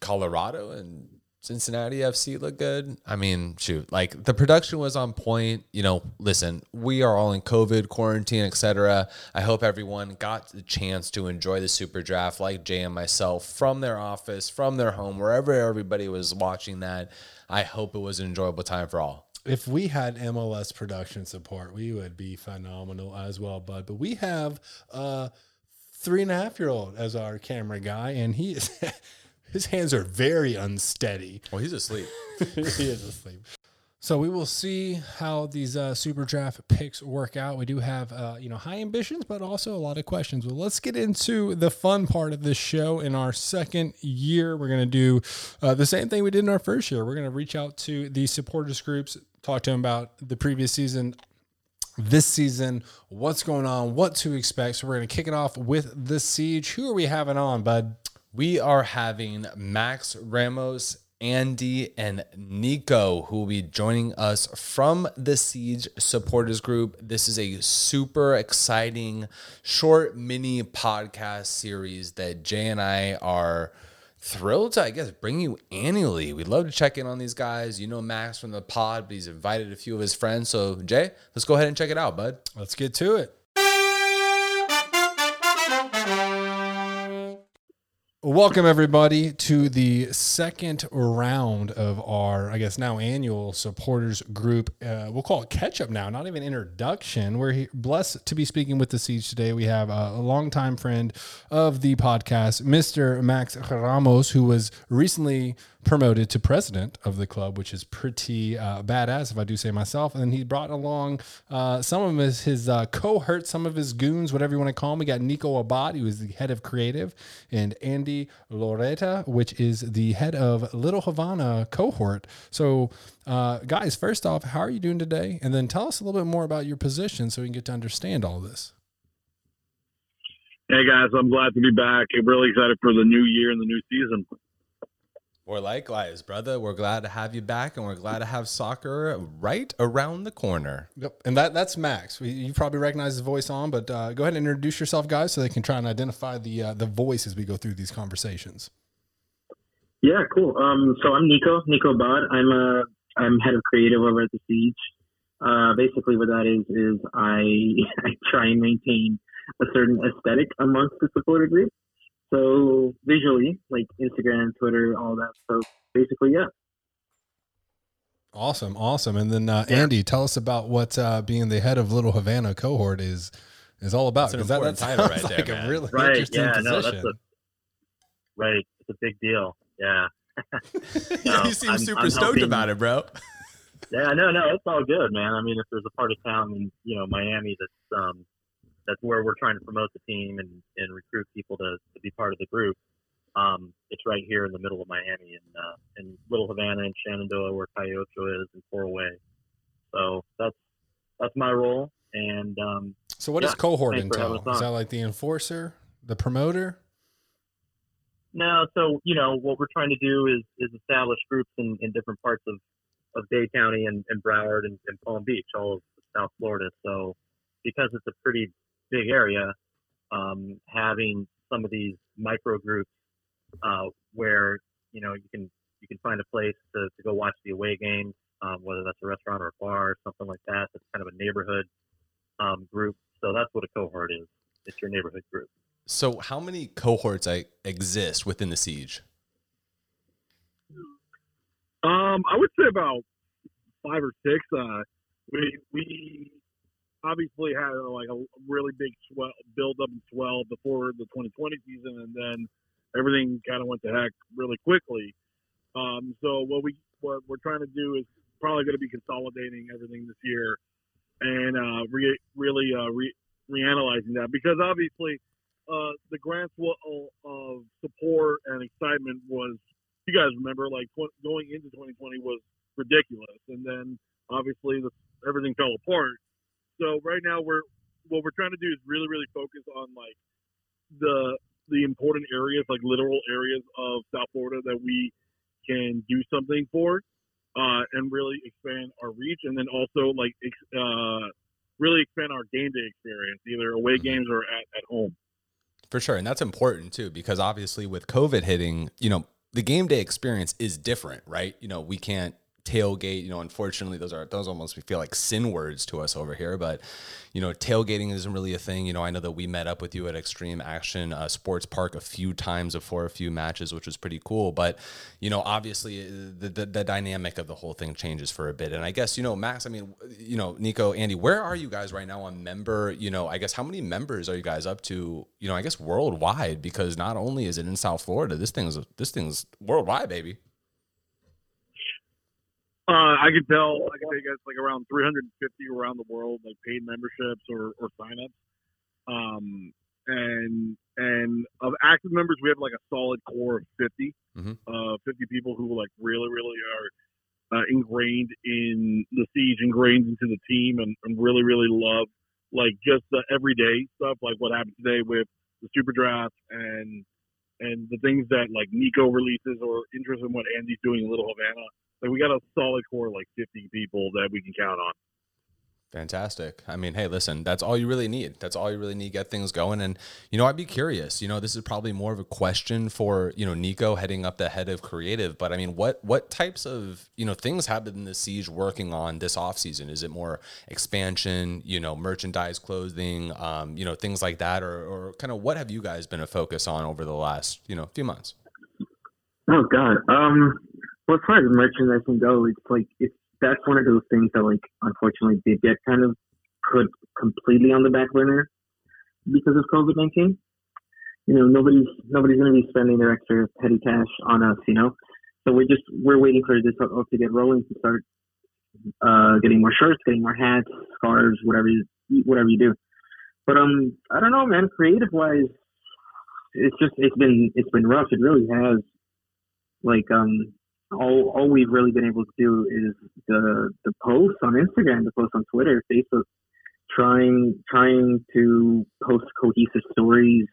Colorado and Cincinnati FC look good. I mean, shoot, like the production was on point. You know, listen, we are all in COVID quarantine, etc. I hope everyone got the chance to enjoy the super draft, like Jay and myself, from their office, from their home, wherever everybody was watching that. I hope it was an enjoyable time for all. if we had MLS production support, we would be phenomenal as well, bud. But we have a three and a half year old as our camera guy, and he is [LAUGHS] his hands are very unsteady. Well, he's asleep. [LAUGHS] he is asleep. So we will see how these uh, super draft picks work out. We do have uh, you know high ambitions, but also a lot of questions. Well, let's get into the fun part of this show. In our second year, we're going to do uh, the same thing we did in our first year. We're going to reach out to the supporters groups, talk to them about the previous season, this season, what's going on, what to expect. So we're going to kick it off with the siege. Who are we having on, bud? We are having Max Ramos, Andy, and Nico, who will be joining us from the Siege supporters group. This is a super exciting short mini podcast series that Jay and I are thrilled to, I guess, bring you annually. We'd love to check in on these guys. You know Max from the pod, but he's invited a few of his friends. So, Jay, let's go ahead and check it out, bud. Let's get to it. Welcome, everybody, to the second round of our, I guess, now annual supporters group. Uh, we'll call it catch up now, not even introduction. We're he- blessed to be speaking with the Siege today. We have a, a longtime friend of the podcast, Mr. Max Ramos, who was recently promoted to president of the club, which is pretty uh, badass, if I do say myself. And then he brought along uh, some of his, his uh, cohorts, some of his goons, whatever you want to call him. We got Nico Abad, who is the head of creative, and Andy Loretta, which is the head of Little Havana cohort. So, uh, guys, first off, how are you doing today? And then tell us a little bit more about your position so we can get to understand all this. Hey guys, I'm glad to be back. I'm really excited for the new year and the new season. We're likewise, brother. We're glad to have you back, and we're glad to have soccer right around the corner. Yep. And that that's Max. We, you probably recognize his voice on, but uh, go ahead and introduce yourself, guys, so they can try and identify the uh, the voice as we go through these conversations. Yeah, cool. Um, so I'm Nico, Nico Bad. I'm uh, I'm head of creative over at the Siege. Uh, basically, what that is is I [LAUGHS] I try and maintain a certain aesthetic amongst the supporter group. So visually, like Instagram, Twitter, all that. So basically, yeah. Awesome, awesome. And then uh, Andy, tell us about what uh, being the head of Little Havana cohort is is all about. Because that's that, that title sounds right like man. a really Right? interesting Yeah, position. no, that's a right. It's a big deal. Yeah. [LAUGHS] No, you seem I'm- super I'm stoked helping- about it, bro. Yeah, no, no, it's all good, man. I mean, if there's a part of town in you know Miami that's um that's where we're trying to promote the team and and recruit people to, to be part of the group, Um, it's right here in the middle of Miami, in uh, in Little Havana and Shenandoah, where Calle is, and Four-Way. So that's that's my role. And um, so, what yeah, does cohort thanks for having entail? Is that like the enforcer, the promoter? No, so you know what we're trying to do is is establish groups in, in different parts of, of Dade County and, and Broward and, and Palm Beach, all of South Florida. So because it's a pretty big area, um, having some of these micro groups uh, where you know you can you can find a place to, to go watch the away games, um, whether that's a restaurant or a bar or something like that. That's kind of a neighborhood um, group. So that's what a cohort is. It's your neighborhood group. So, how many cohorts I, exist within the siege? Um, I would say about five or six. Uh, we we obviously had uh, like a really big swell build up and swell before the 2020 season, and then everything kind of went to heck really quickly. Um, so what we what we're trying to do is probably going to be consolidating everything this year and uh, re- really uh, re- reanalyzing that because obviously uh, the groundswell of support and excitement was you guys remember like tw- going into 2020 was ridiculous and then obviously the, everything fell apart so right now we're what we're trying to do is really really focus on like the the important areas like literal areas of south florida that we can do something for uh, and really expand our reach and then also like ex- uh, really expand our game day experience either away games or at, at home For sure. And that's important too, because obviously with COVID hitting, you know, the game day experience is different, right? You know, we can't tailgate, you know, unfortunately those are those almost feel like sin words to us over here, but you know, tailgating isn't really a thing. You know, I know that we met up with you at Extreme Action uh, Sports Park a few times before a few matches, which was pretty cool. But you know, obviously uh, the, the the dynamic of the whole thing changes for a bit. And I guess you know, Max. I mean, you know, Nico, Andy, where are you guys right now on member? You know, I guess how many members are you guys up to? You know, I guess worldwide because not only is it in South Florida, this thing's this thing's worldwide, baby. Uh, I can tell. I can tell you guys like around 350 around the world, like paid memberships or, or signups. Um, and and of active members, we have like a solid core of 50. Mhm. Uh, 50 people who like really, really are uh, ingrained in the siege, ingrained into the team, and, and really, really love like just the everyday stuff, like what happened today with the super draft and and the things that like Nico releases or interest in what Andy's doing in Little Havana. Like we got a solid core, like 50 people that we can count on. Fantastic. I mean, hey, listen, that's all you really need. That's all you really need to get things going. And, you know, I'd be curious, you know, this is probably more of a question for, you know, Nico heading up the head of creative, but I mean, what, what types of, you know, things have been the siege working on this off season? Is it more expansion, you know, merchandise, clothing, um, you know, things like that? Or, or kind of what have you guys been a focus on over the last, you know, few months? Oh God. Um. Well, as far as merchandising go, it's like it's that's one of those things that like unfortunately did get kind of put completely on the back burner because of COVID nineteen. You know, nobody's nobody's going to be spending their extra petty cash on us. You know, so we're just we're waiting for this all to get rolling to start uh, getting more shirts, getting more hats, scarves, whatever you whatever you do. But um, I don't know, man. Creative wise, it's just it's been it's been rough. It really has. Like um, all all we've really been able to do is the the posts on Instagram, the posts on Twitter, Facebook, trying trying to post cohesive stories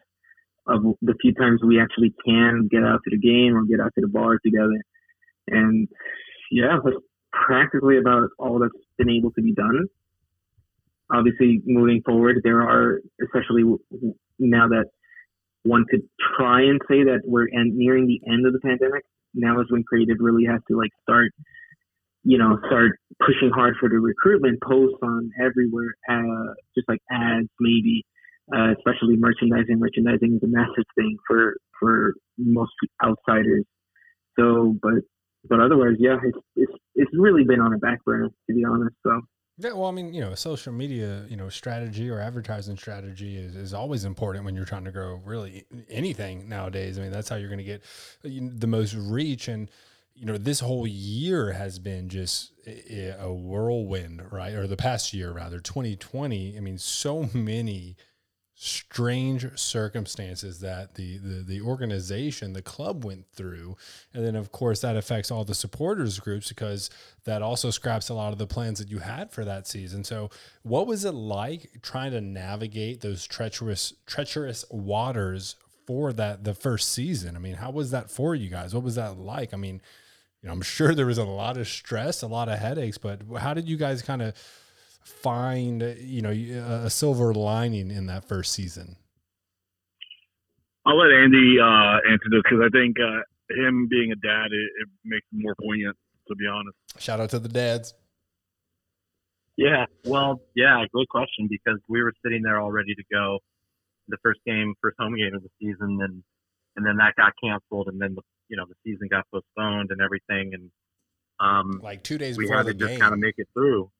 of the few times we actually can get out to the game or get out to the bar together. And yeah, that's practically about all that's been able to be done. Obviously, moving forward, there are, especially now that one could try and say that we're nearing the end of the pandemic. Now is when creative really has to like start, you know, start pushing hard for the recruitment posts on everywhere, uh, just like ads maybe, uh, especially merchandising. Merchandising is a massive thing for for most outsiders. So, but but otherwise, yeah, it's it's it's really been on a back burner to be honest. So. Yeah, well, I mean, you know, social media, you know, strategy or advertising strategy is, is always important when you're trying to grow really anything nowadays. I mean, that's how you're going to get uh, the most reach. And, you know, this whole year has been just a whirlwind, right? Or the past year, rather, 2020. I mean, so many strange circumstances that the, the the organization the club went through. And then of course that affects all the supporters groups because that also scraps a lot of the plans that you had for that season. So what was it like trying to navigate those treacherous treacherous waters for that the first season? I mean how was that for you guys? What was that like? I mean you know i'm sure there was a lot of stress a lot of headaches but how did you guys kind of find you know a silver lining in that first season? I'll let Andy uh, answer this because I think uh, him being a dad it, it, makes it more poignant. To be honest, shout out to the dads. Yeah, well, yeah, great question because we were sitting there all ready to go. The first game, first home game of the season, and and then that got canceled, and then the you know the season got postponed and everything, and um, like two days we before had to game. just kind of make it through.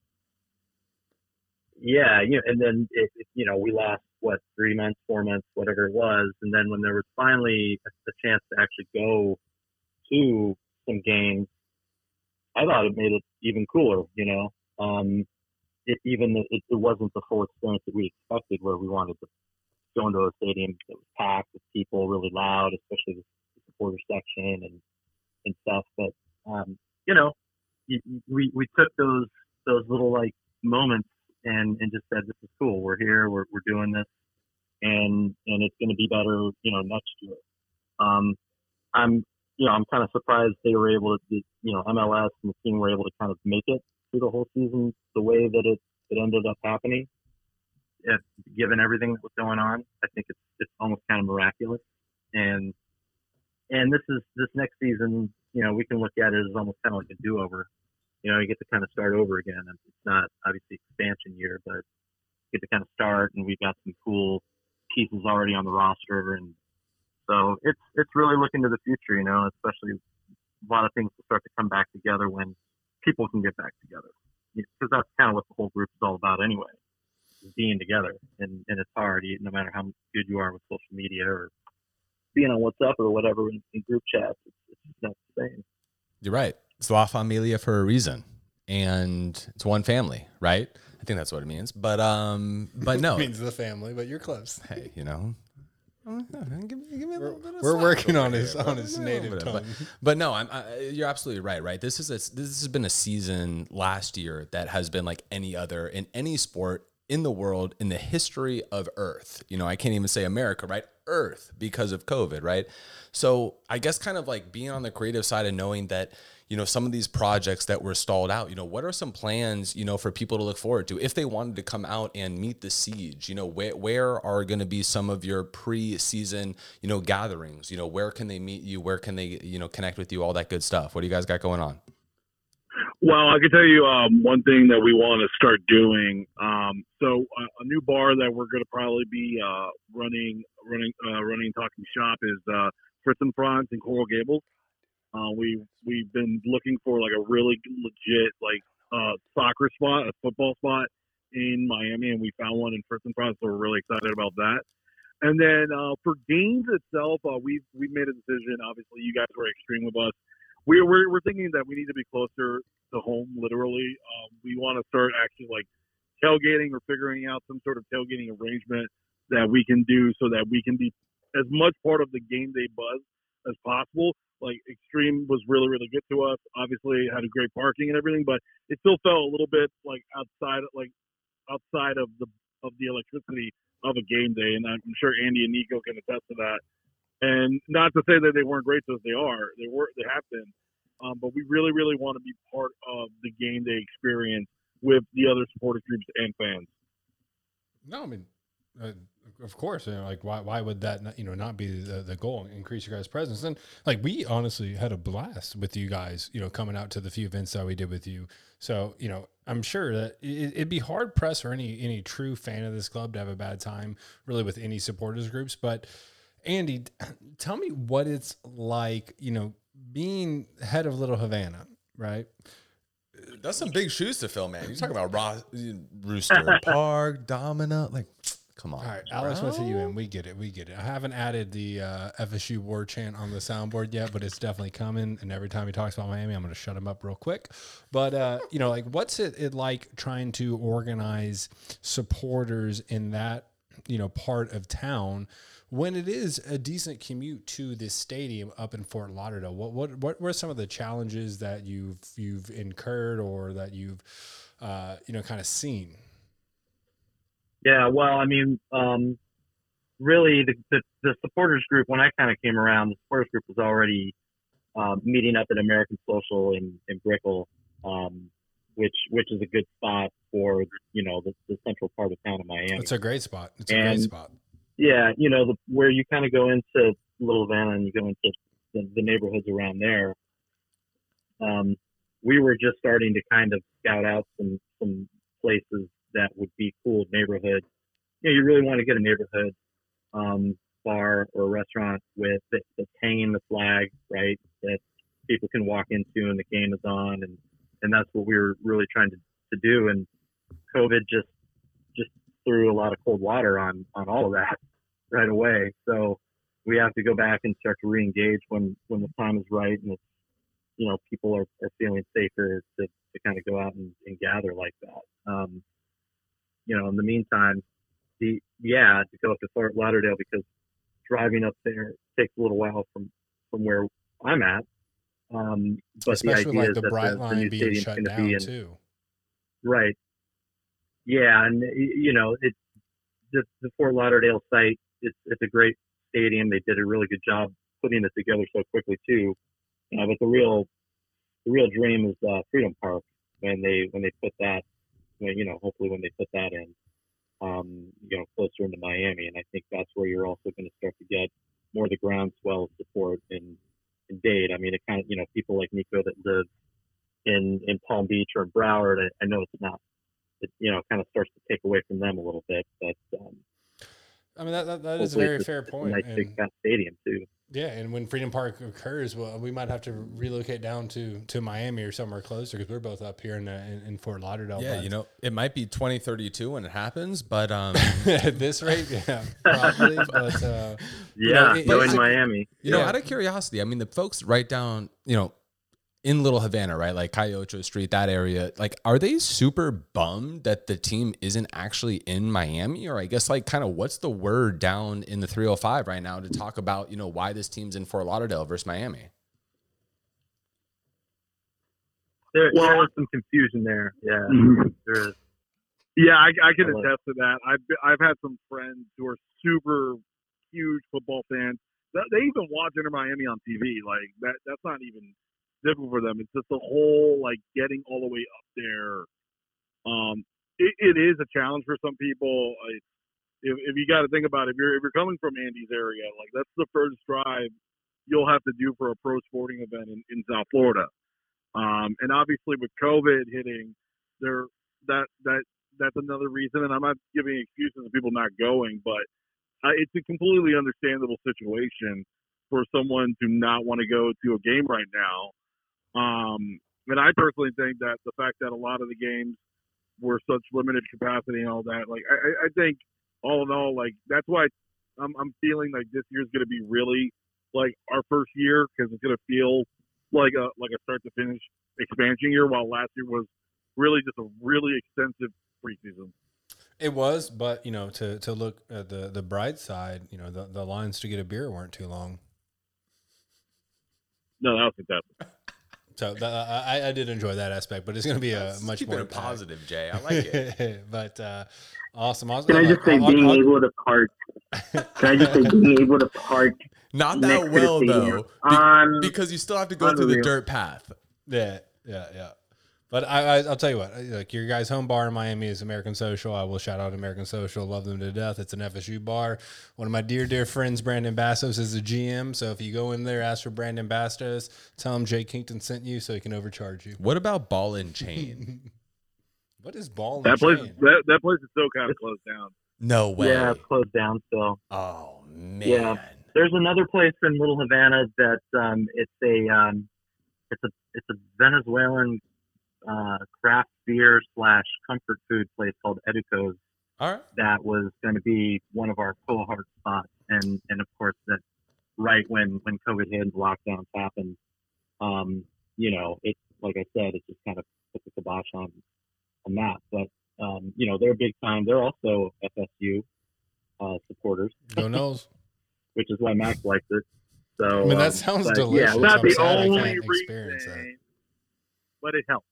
Yeah, you know, and then it, it, you know we lost what three months, four months, whatever it was, and then when there was finally a, a chance to actually go to some games, I thought it made it even cooler. You know, um, it, even it, it wasn't the full experience that we expected, where we wanted to go into a stadium that was packed with people, really loud, especially the supporter section and and stuff. But um, you know, we we took those those little like moments and and just said, "This is cool. We're here. We're we're doing this, and and it's going to be better, you know, next year." Um, I'm you know I'm kind of surprised they were able to, you know, MLS and the team were able to kind of make it through the whole season the way that it it ended up happening. If, given everything that was going on, I think it's it's almost kind of miraculous. And and this is this next season, you know, we can look at it as almost kind of like a do-over you know, you get to kind of start over again. It's not obviously expansion year, but get to kind of start, and we've got some cool pieces already on the roster, and so it's it's really looking to the future. You know, especially a lot of things to start to come back together when people can get back together, because that's kind of what the whole group is all about anyway, being together. And and it's hard, no matter how good you are with social media or being on WhatsApp or whatever in, in group chats. It's, it's not the same. You're right. It's La Familia for a reason, and it's one family, right? I think that's what it means. But um, but [LAUGHS] no, it means the family. But you're close. Hey, you know. Give, give me a little bit of we're working on here, his on his native tongue. But, but no, I'm, I, you're absolutely right. Right, this is a, this has been a season last year that has been like any other in any sport in the world in the history of Earth. You know, I can't even say America, right? Earth because of COVID, right? So I guess kind of like being on the creative side and knowing that you know some of these projects that were stalled out you know what are some plans you know for people to look forward to if they wanted to come out and meet the siege? You know where where are going to be some of your pre-season you know gatherings? You know where can they meet you? Where can they you know connect with you? All that good stuff. What do you guys got going on well, I can tell you um, one thing that we want to start doing. Um, so a, a, new bar that we're going to probably be uh, running, running, uh, running, talking shop is uh, Fritz and Franz in Coral Gables. Uh, we we've been looking for like a really legit like uh, soccer spot, a football spot in Miami, and we found one in Fritz and Franz. So we're really excited about that. And then uh, for games itself, uh, we've we made a decision. Obviously, you guys were extreme with us. We, we're we're thinking that we need to be closer to home. Literally, um, we want to start actually like tailgating or figuring out some sort of tailgating arrangement that we can do so that we can be as much part of the game day buzz as possible like Extreme was really really good to us. Obviously had a great parking and everything, but it still felt a little bit like outside like outside of the of the electricity of a game day, and I'm sure Andy and Nico can attest to that. And not to say that they weren't great us, they are. They were. They have been. Um, but we really, really want to be part of the game day experience with the other supporters groups and fans. No, I mean, uh, of course, you know, like why why would that not, you know not be the, the goal? Increase your guys' presence, and like we honestly had a blast with you guys, you know, coming out to the few events that we did with you. So you know, I'm sure that it, would be hard pressed for any any true fan of this club to have a bad time, really, with any supporters groups. But Andy, [CLEARS THROAT] tell me what it's like, you know, being head of Little Havana, right? That's some big shoes to fill, man. You're talking about Ross, Rooster [LAUGHS] Park, Domino, like Come on. All right, Alex went to UN. We get it. We get it. I haven't added the uh, FSU war chant on the soundboard yet, but it's definitely coming. And every time he talks about Miami, I'm going to shut him up real quick. But uh, you know, like, what's it, it like trying to organize supporters in that you know part of town when it is a decent commute to this stadium up in Fort Lauderdale. What what what were some of the challenges that you've you've incurred or that you've uh, you know kind of seen? Yeah, well, I mean, um, really, the, the, the supporters group when I kind of came around, the supporters group was already um, meeting up at American Social in in Brickell, um, which which is a good spot for you know the, the central part of town of Miami. It's a great spot. It's a great spot. Yeah, you know, the, where you kind of go into Little Havana and you go into the, the neighborhoods around there. Um, we were just starting to kind of scout out some some places that would be cool neighborhoods. You know, you really want to get a neighborhood um, bar or restaurant with that, that's hanging the flag, right? That people can walk into and the game is on, and and that's what we were really trying to, to do. And COVID just threw a lot of cold water on on all of that [LAUGHS] right away. So we have to go back and start to re-engage when when the time is right and it's you know people are, are feeling safer to, to kind of go out and, and gather like that. Um, you know, in the meantime, the yeah to go up to Fort Lauderdale because driving up there takes a little while from from where I'm at. Um, but Especially the idea like is the that bright the, the line new being stadium's shut going to down be in too. Right. Yeah, and you know, it the, the Fort Lauderdale site. It's it's a great stadium. They did a really good job putting it together so quickly too. Uh, but the real the real dream is uh, Freedom Park when they when they put that you know hopefully when they put that in um, you know closer into Miami, and I think that's where you're also going to start to get more of the groundswell support in in Dade. I mean, it kind of you know people like Nico that live in in Palm Beach or in Broward. I, I know it's not it you know kind of starts to take away from them a little bit, but um, I mean that that, that is a very it's fair it's point. A nice and- big fat stadium too. Yeah, and when Freedom Park occurs, well, we might have to relocate down to, to Miami or somewhere closer because we're both up here in, uh, in in Fort Lauderdale. Yeah, but you know, it might be 2032 when it happens, but um, [LAUGHS] at this rate, yeah, [LAUGHS] probably. but uh, Yeah, know, it- go it's in a- Miami. you know, out of curiosity, I mean, the folks right down, you know, in Little Havana, right, like Calle Ocho Street, that area, like, are they super bummed that the team isn't actually in Miami? Or I guess, like, kind of what's the word down in the 305 right now to talk about, you know, why this team's in Fort Lauderdale versus Miami? There, there Well- is some confusion there. Yeah, Mhm. there is. Yeah, I, I can I like- attest to that. I've I've had some friends who are super huge football fans. They they even watch Inter Miami on TV. Like that, that's not even difficult for them. It's just the whole like getting all the way up there. Um, it, it is a challenge for some people. I, if, if you got to think about it, if you're if you're coming from Andy's area, like that's the first drive you'll have to do for a pro sporting event in, in South Florida. Um, and obviously with COVID hitting, there that that that's another reason. And I'm not giving excuses to people not going, but uh, it's a completely understandable situation for someone to not want to go to a game right now. Um, and I personally think that the fact that a lot of the games were such limited capacity and all that, like I, I- think all in all, like that's why I'm, I'm feeling like this year's going to be really like our first year because it's going to feel like a like a start to finish expansion year, while last year was really just a really extensive preseason. it was, but you know, to to look at the the bright side, you know, the, the lines to get a beer weren't too long. No, that was fantastic. So the, I, I did enjoy that aspect, but it's going to be a much Keeping more it positive, Jay. I like it. [LAUGHS] but uh, awesome, awesome. Can I just say I'll- I'll- being I'll- able to park? Can I just say being able to park [LAUGHS] Not next that well, though, be- Um, because you still have to go through the dirt path. Yeah, yeah, yeah. But I, I, I'll tell you what, like your guys' home bar in Miami is American Social. I will shout out American Social. Love them to death. It's an FSU bar. One of my dear, dear friends, Brandon Bastos, is the GM. So if you go in there, ask for Brandon Bastos, tell him Jay Kinkton sent you so he can overcharge you. What about ball and chain? [LAUGHS] What is ball and That place, that, that place is still kind of closed down. No way. Yeah, it's closed down still. Oh man. Yeah. There's another place in Little Havana that um, it's a um, it's a it's a Venezuelan uh, craft beer slash comfort food place called Educo's All right. that was going to be one of our cohort spots, and and of course that right when when COVID hit and lockdowns happened, um, you know, it like I said, it just kind of put the kibosh on on that. But um, you know, they're big time. They're also FSU, supporters. Go Noles. [LAUGHS] which is why Max likes it. So I mean, um, that sounds but, delicious. Yeah, It's not I'm the only that. reason, but it helps.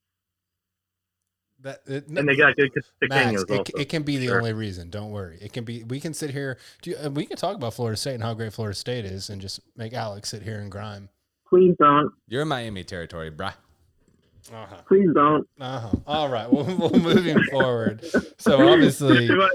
That it, and they got good Max, it, it can be the Sure. only reason. Don't worry. It can be. We can sit here. Do you, uh, we can talk about Florida State and how great Florida State is, and just make Alex sit here and grime. Please don't. You're in Miami territory, bruh. Uh huh. Please don't. Uh huh. All right. Well, [LAUGHS] well, moving forward. So obviously, I-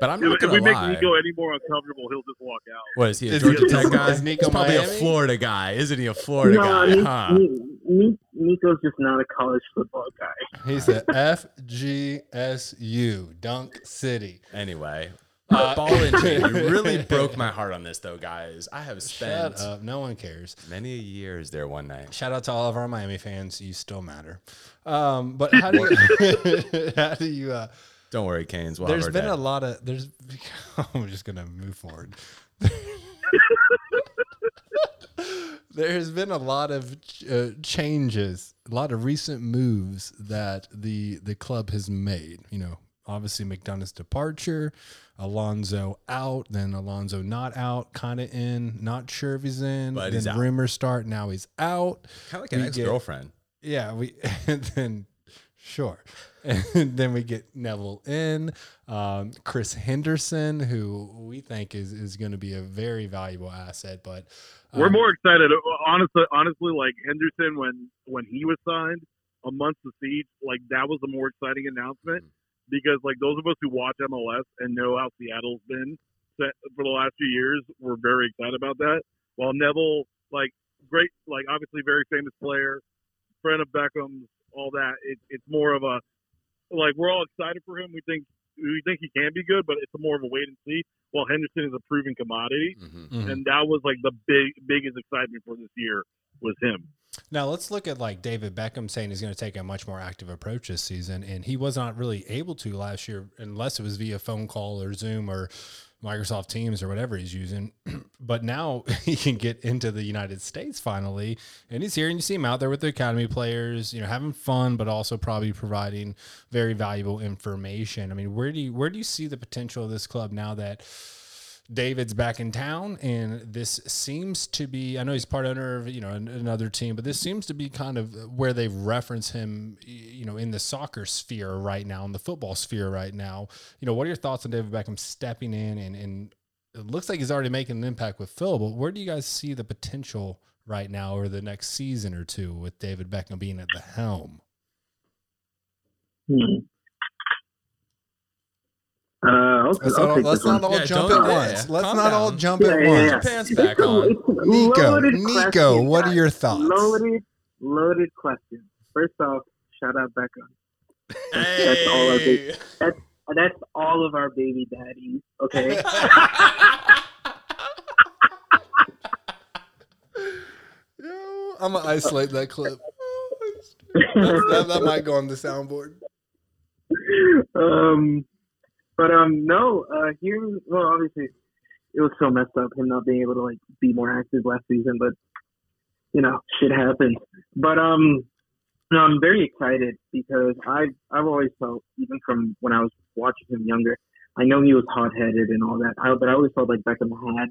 But I'm not gonna lie. If we make. Nico any more uncomfortable, he'll just walk out. What is he? A Is Georgia he- Tech guy? is Nico He's probably Miami? a Florida guy, isn't he? A Florida no, guy, Ni- huh? Ni- Ni- Nico's just not a college football guy. he's a FGCU Dunk City. Anyway, Uh, ball [LAUGHS] into you really broke my heart on this, though, guys. I have spent Shut up. No one cares. many years there one night. Shout out to all of our Miami fans. You still matter. Um, but how do you, [LAUGHS] [LAUGHS] how do you, uh, Don't worry, Canes. We'll there's have our been a lot of, there's, I'm just going to move forward. There's been a lot of uh, changes, a lot of recent moves that the the club has made. You know, obviously McDonough's departure, Alonso out, then Alonso not out, kind of in, not sure if he's in. But then he's out. rumors start. Now he's out. kind of like an we ex girlfriend. Yeah, we [LAUGHS] and then sure. And [LAUGHS] then we get Neville in, um, Chris Henderson, who we think is is going to be a very valuable asset. But We're um, more excited, honestly. Honestly, like Henderson when when he was signed amongst the siege, like that was a more exciting announcement because like those of us who watch MLS and know how Seattle's been set for the last few years, we're very excited about that. While Neville, like great, like obviously very famous player, friend of Beckham's, all that. It, it's more of a like we're all excited for him. We think we think he can be good, but it's more of a wait and see. While Henderson is a proven commodity Mhm. mhm. and that was like the big biggest excitement for this year was him. Now let's look at like David Beckham saying he's going to take a much more active approach this season, and he was not really able to last year unless it was via phone call or Zoom or Microsoft Teams or whatever he's using. [CLEARS THROAT] but now [LAUGHS] he can get into the United States finally, and he's here, and you see him out there with the academy players, you know, having fun, but also probably providing very valuable information. I mean, where do you where do you see the potential of this club now that? David's back in town, and this seems to be. I know he's part owner of you know another team, but this seems to be kind of where they reference him, you know, in the soccer sphere right now, in the football sphere right now. You know, what are your thoughts on David Beckham stepping in and and it looks like he's already making an impact with Phil, but where do you guys see the potential right now or the next season or two with David Beckham being at the helm? Hmm. Okay, Let's I'll not, take let's not all Yeah, jump at yeah, once. yeah. Let's Calm not all jump Yeah, at yeah, once. yeah. Your pants It's back a- on. a Nico, Nico, question, what are your thoughts? Loaded, loaded question. First off, shout out Beckham. That's all I Hey. That's that's all of our baby daddies. Okay. [LAUGHS] Yo, I'm gonna isolate that clip. [LAUGHS] that, that might go on the soundboard. um, but um, no. Uh, hearing well, obviously, it was so messed up him not being able to like be more active last season, but you know, shit happens. But um, no, I'm very excited because I've I've always felt even from when I was watching him younger, I know he was hot headed and all that, I, but I always felt like Beckham had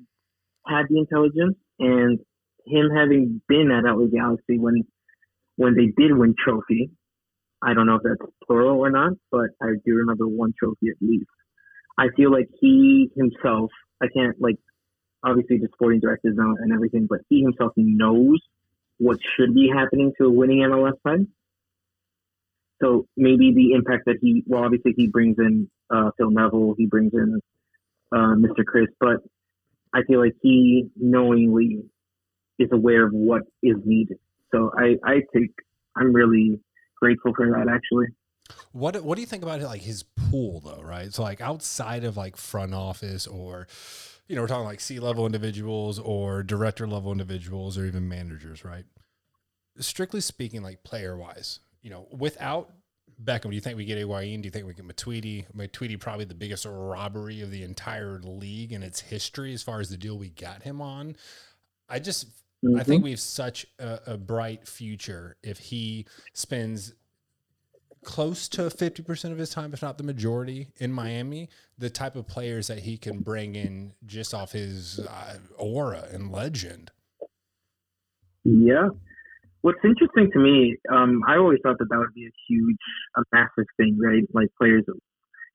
had the intelligence and him having been at LA Galaxy when when they did win trophy. I don't know if that's plural or not, but I do remember one trophy at least. I feel like he himself, I can't like, obviously the sporting directors and everything, but he himself knows what should be happening to a winning MLS side. So maybe the impact that he, well, obviously he brings in uh, Phil Neville, he brings in uh, Mr. Chris, but I feel like he knowingly is aware of what is needed. So I, I think I'm really grateful for that actually. What What do you think about like his pool though? Right, so like outside of like front office or, you know, we're talking like C level individuals or director level individuals or even managers, right? Strictly speaking, like player wise, you know, without Beckham, do you think we get Higuain? Do you think we get Matuidi? Matuidi probably the biggest robbery of the entire league in its history as far as the deal we got him on. I just I Mhm. think we have such a, a bright future if he spends close to 50% of his time, if not the majority, in Miami, the type of players that he can bring in just off his uh, aura and legend. Yeah. What's interesting to me, um, I always thought that that would be a huge, a massive thing, right? Like players,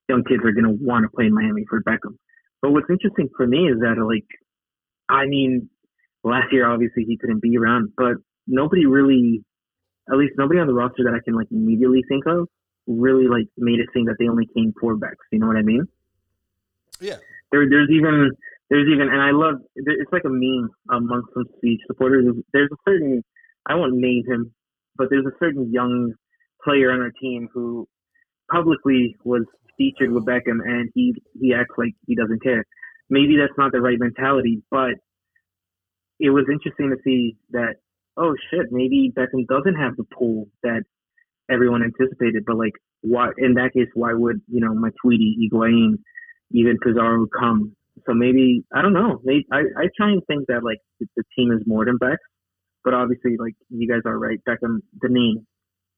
young kids are going to want to play in Miami for Beckham. But what's interesting for me is that, like, I mean, last year obviously he couldn't be around, but nobody really, at least nobody on the roster that I can like immediately think of, really like made it seem that they only came for Becks. You know what I mean? Yeah. There, there's even, there's even, and I love, it's like a meme amongst some Siege supporters. There's a certain, I won't name him, but there's a certain young player on our team who publicly was featured with Beckham, and he he acts like he doesn't care. Maybe that's not the right mentality, but it was interesting to see that. Oh shit, maybe Beckham doesn't have the pull that everyone anticipated. But like, why? In that case, why would you know my Tweety, Higuain, even Pizarro come? So maybe I don't know. Maybe, I I try and think that like the, the team is more than Beck, but obviously like you guys are right. Beckham, the name,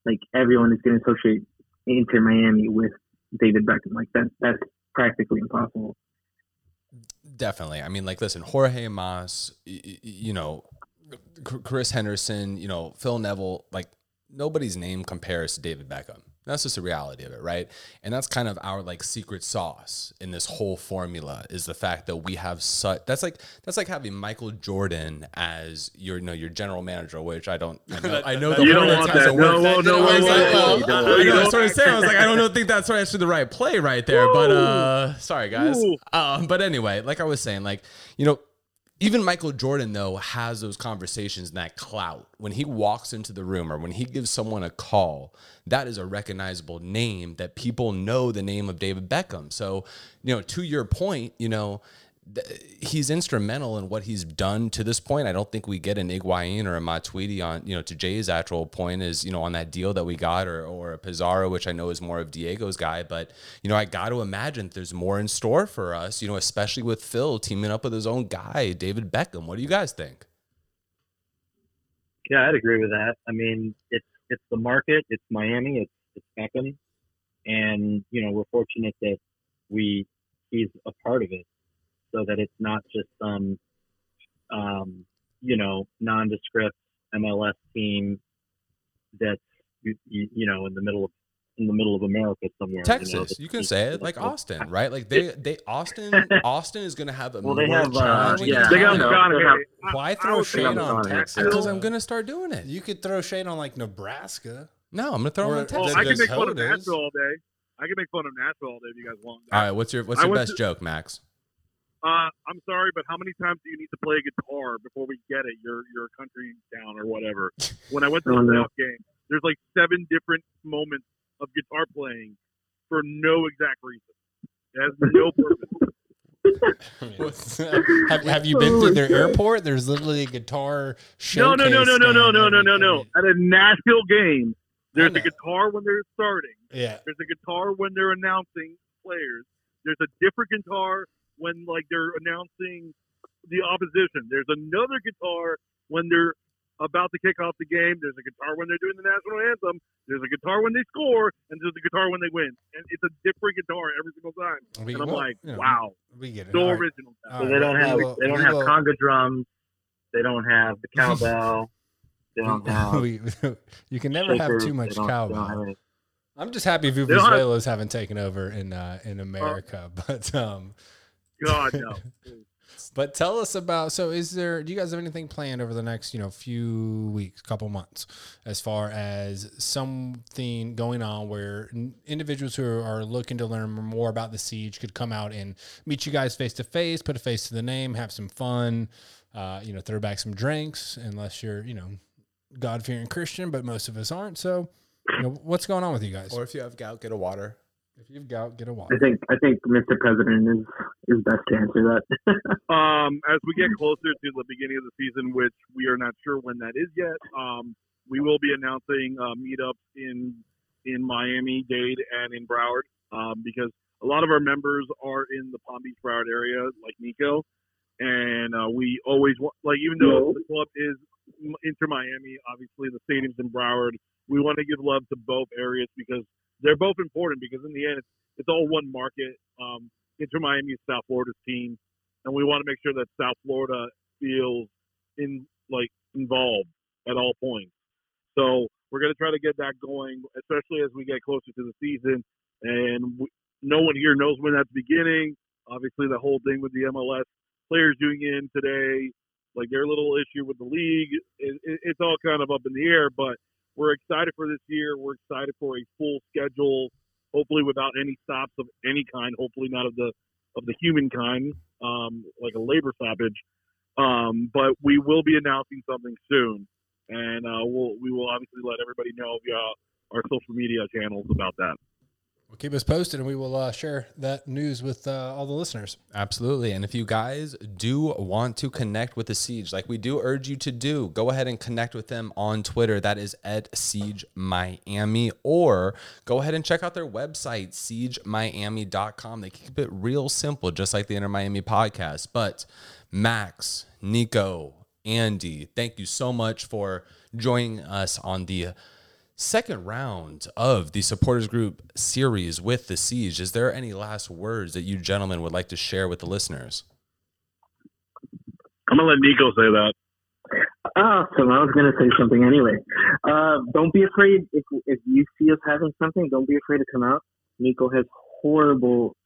like everyone is going to associate Inter Miami with David Beckham. Like that that's practically impossible. Definitely. I mean, like, listen, Jorge Mas, you know, Chris Henderson, you know, Phil Neville, like nobody's name compares to David Beckham. That's just the reality of it, right? And that's kind of our like secret sauce in this whole formula is the fact that we have such. That's like that's like having Michael Jordan as your you know your general manager, which I don't. I know, [LAUGHS] I know the you don't want that. No, no, no, no, no, no, no, I you that's what I'm saying. I was like, I don't know, think that's actually the right play right there, but uh, sorry guys. Um, but anyway, like I was saying, like you know even Michael Jordan, though, has those conversations and that clout. When he walks into the room or when he gives someone a call, that is a recognizable name that people know the name of David Beckham. So, you know, to your point, you know, he's instrumental in what he's done to this point. I don't think we get an Higuain or a Matuidi on, you know, to Jay's actual point is, you know, on that deal that we got or, or a Pizarro, which I know is more of Diego's guy. But, you know, I got to imagine there's more in store for us, you know, especially with Phil teaming up with his own guy, David Beckham. What do you guys think? Yeah, I'd agree with that. I mean, it's it's the market, it's Miami, it's it's Beckham, and you know we're fortunate that we he's a part of it, so that it's not just some um, you know nondescript MLS team that's you, you, you know in the middle of in the middle of America somewhere. Texas, you, know, you can say it like Austin, right? Like they, they Austin, [LAUGHS] Austin is going to have a Well, they more have, uh, yeah. They got time. Why throw shade on Texas? Because I'm going to start doing it. You could throw shade on like Nebraska. No, I'm going to throw Or- him on Well, Texas. I can make fun of Hodas. Nashville all day. I can make fun of Nashville all day if you guys want. All right, what's your what's your best to- joke, Max? Uh, I'm sorry, but how many times do you need to play a guitar before we get it? Your your country town or whatever. When I went to [LAUGHS] the Oh, no. playoff game, there's like seven different moments of guitar playing for no exact reason. It has no [LAUGHS] purpose. [LAUGHS] have, have you been through their airport? There's literally a guitar No, no, no, no, no, no, no, no, no, no. At a Nashville game, there's a guitar when they're starting. Yeah. There's a guitar when they're announcing players. There's a different guitar when like they're announcing the opposition. There's another guitar when they're about to kick off the game. There's a guitar when they're doing the national anthem. There's a guitar when they score, and there's a guitar when they win. And it's a different guitar every single time. We, And I'm well, like, you know, wow, We get it. so All right. original. So right, they don't we have will- they don't have will- conga drums. They don't have the [LAUGHS] cowbell. They don't [LAUGHS] have [LAUGHS] you can never have too much don't- they don't have cowbell. I'm just happy don't have- Vuvuzelas haven't taken over in uh, in America, but um, God no. [LAUGHS] but tell us about. So, is there? Do you guys have anything planned over the next you know few weeks, couple months, as far as something going on where individuals who are looking to learn more about the siege could come out and meet you guys face to face, put a face to the name, have some fun, uh, you know, throw back some drinks, unless you're you know God fearing Christian, but most of us aren't. So, you know, what's going on with you guys? Or if you have gout, get a water. If you've got, get a I water. think I think Mr. President is is best to answer that. [LAUGHS] Um, as we get closer to the beginning of the season, which we are not sure when that is yet, um, we will be announcing uh, meetups in in Miami Dade and in Broward um, because a lot of our members are in the Palm Beach Broward area, like Nico, and uh, we always want like even though the club is m- Inter Miami, obviously the stadium's in Broward. We want to give love to both areas because they're both important because in the end, it's, it's all one market. Um, Inter Miami is South Florida's team, and we want to make sure that South Florida feels in like involved at all points. So we're going to try to get that going, especially as we get closer to the season. And we, no one here knows when that's beginning. Obviously, the whole thing with the MLS players union today, like their little issue with the league, it, it, it's all kind of up in the air. But we're excited for this year. We're excited for a full schedule, hopefully without any stops of any kind. Hopefully not of the of the human kind, um, like a labor stoppage. Um, but we will be announcing something soon, and uh, we'll we will obviously let everybody know via our social media channels about that. Well, keep us posted, and we will uh, share that news with uh, all the listeners. Absolutely. And if you guys do want to connect with the Siege, like we do urge you to do, go ahead and connect with them on Twitter. That is at Siege Miami. Or go ahead and check out their website, siegemiami.com. They keep it real simple, just like the Inter Miami podcast. But Max, Nico, Andy, thank you so much for joining us on the second round of the supporters group series with the siege is there any last words that you gentlemen would like to share with the listeners I'm gonna let Nico say that. Awesome. I was going to say something anyway. Uh, don't be afraid if if you see us having something. Don't be afraid to come out. Nico has horrible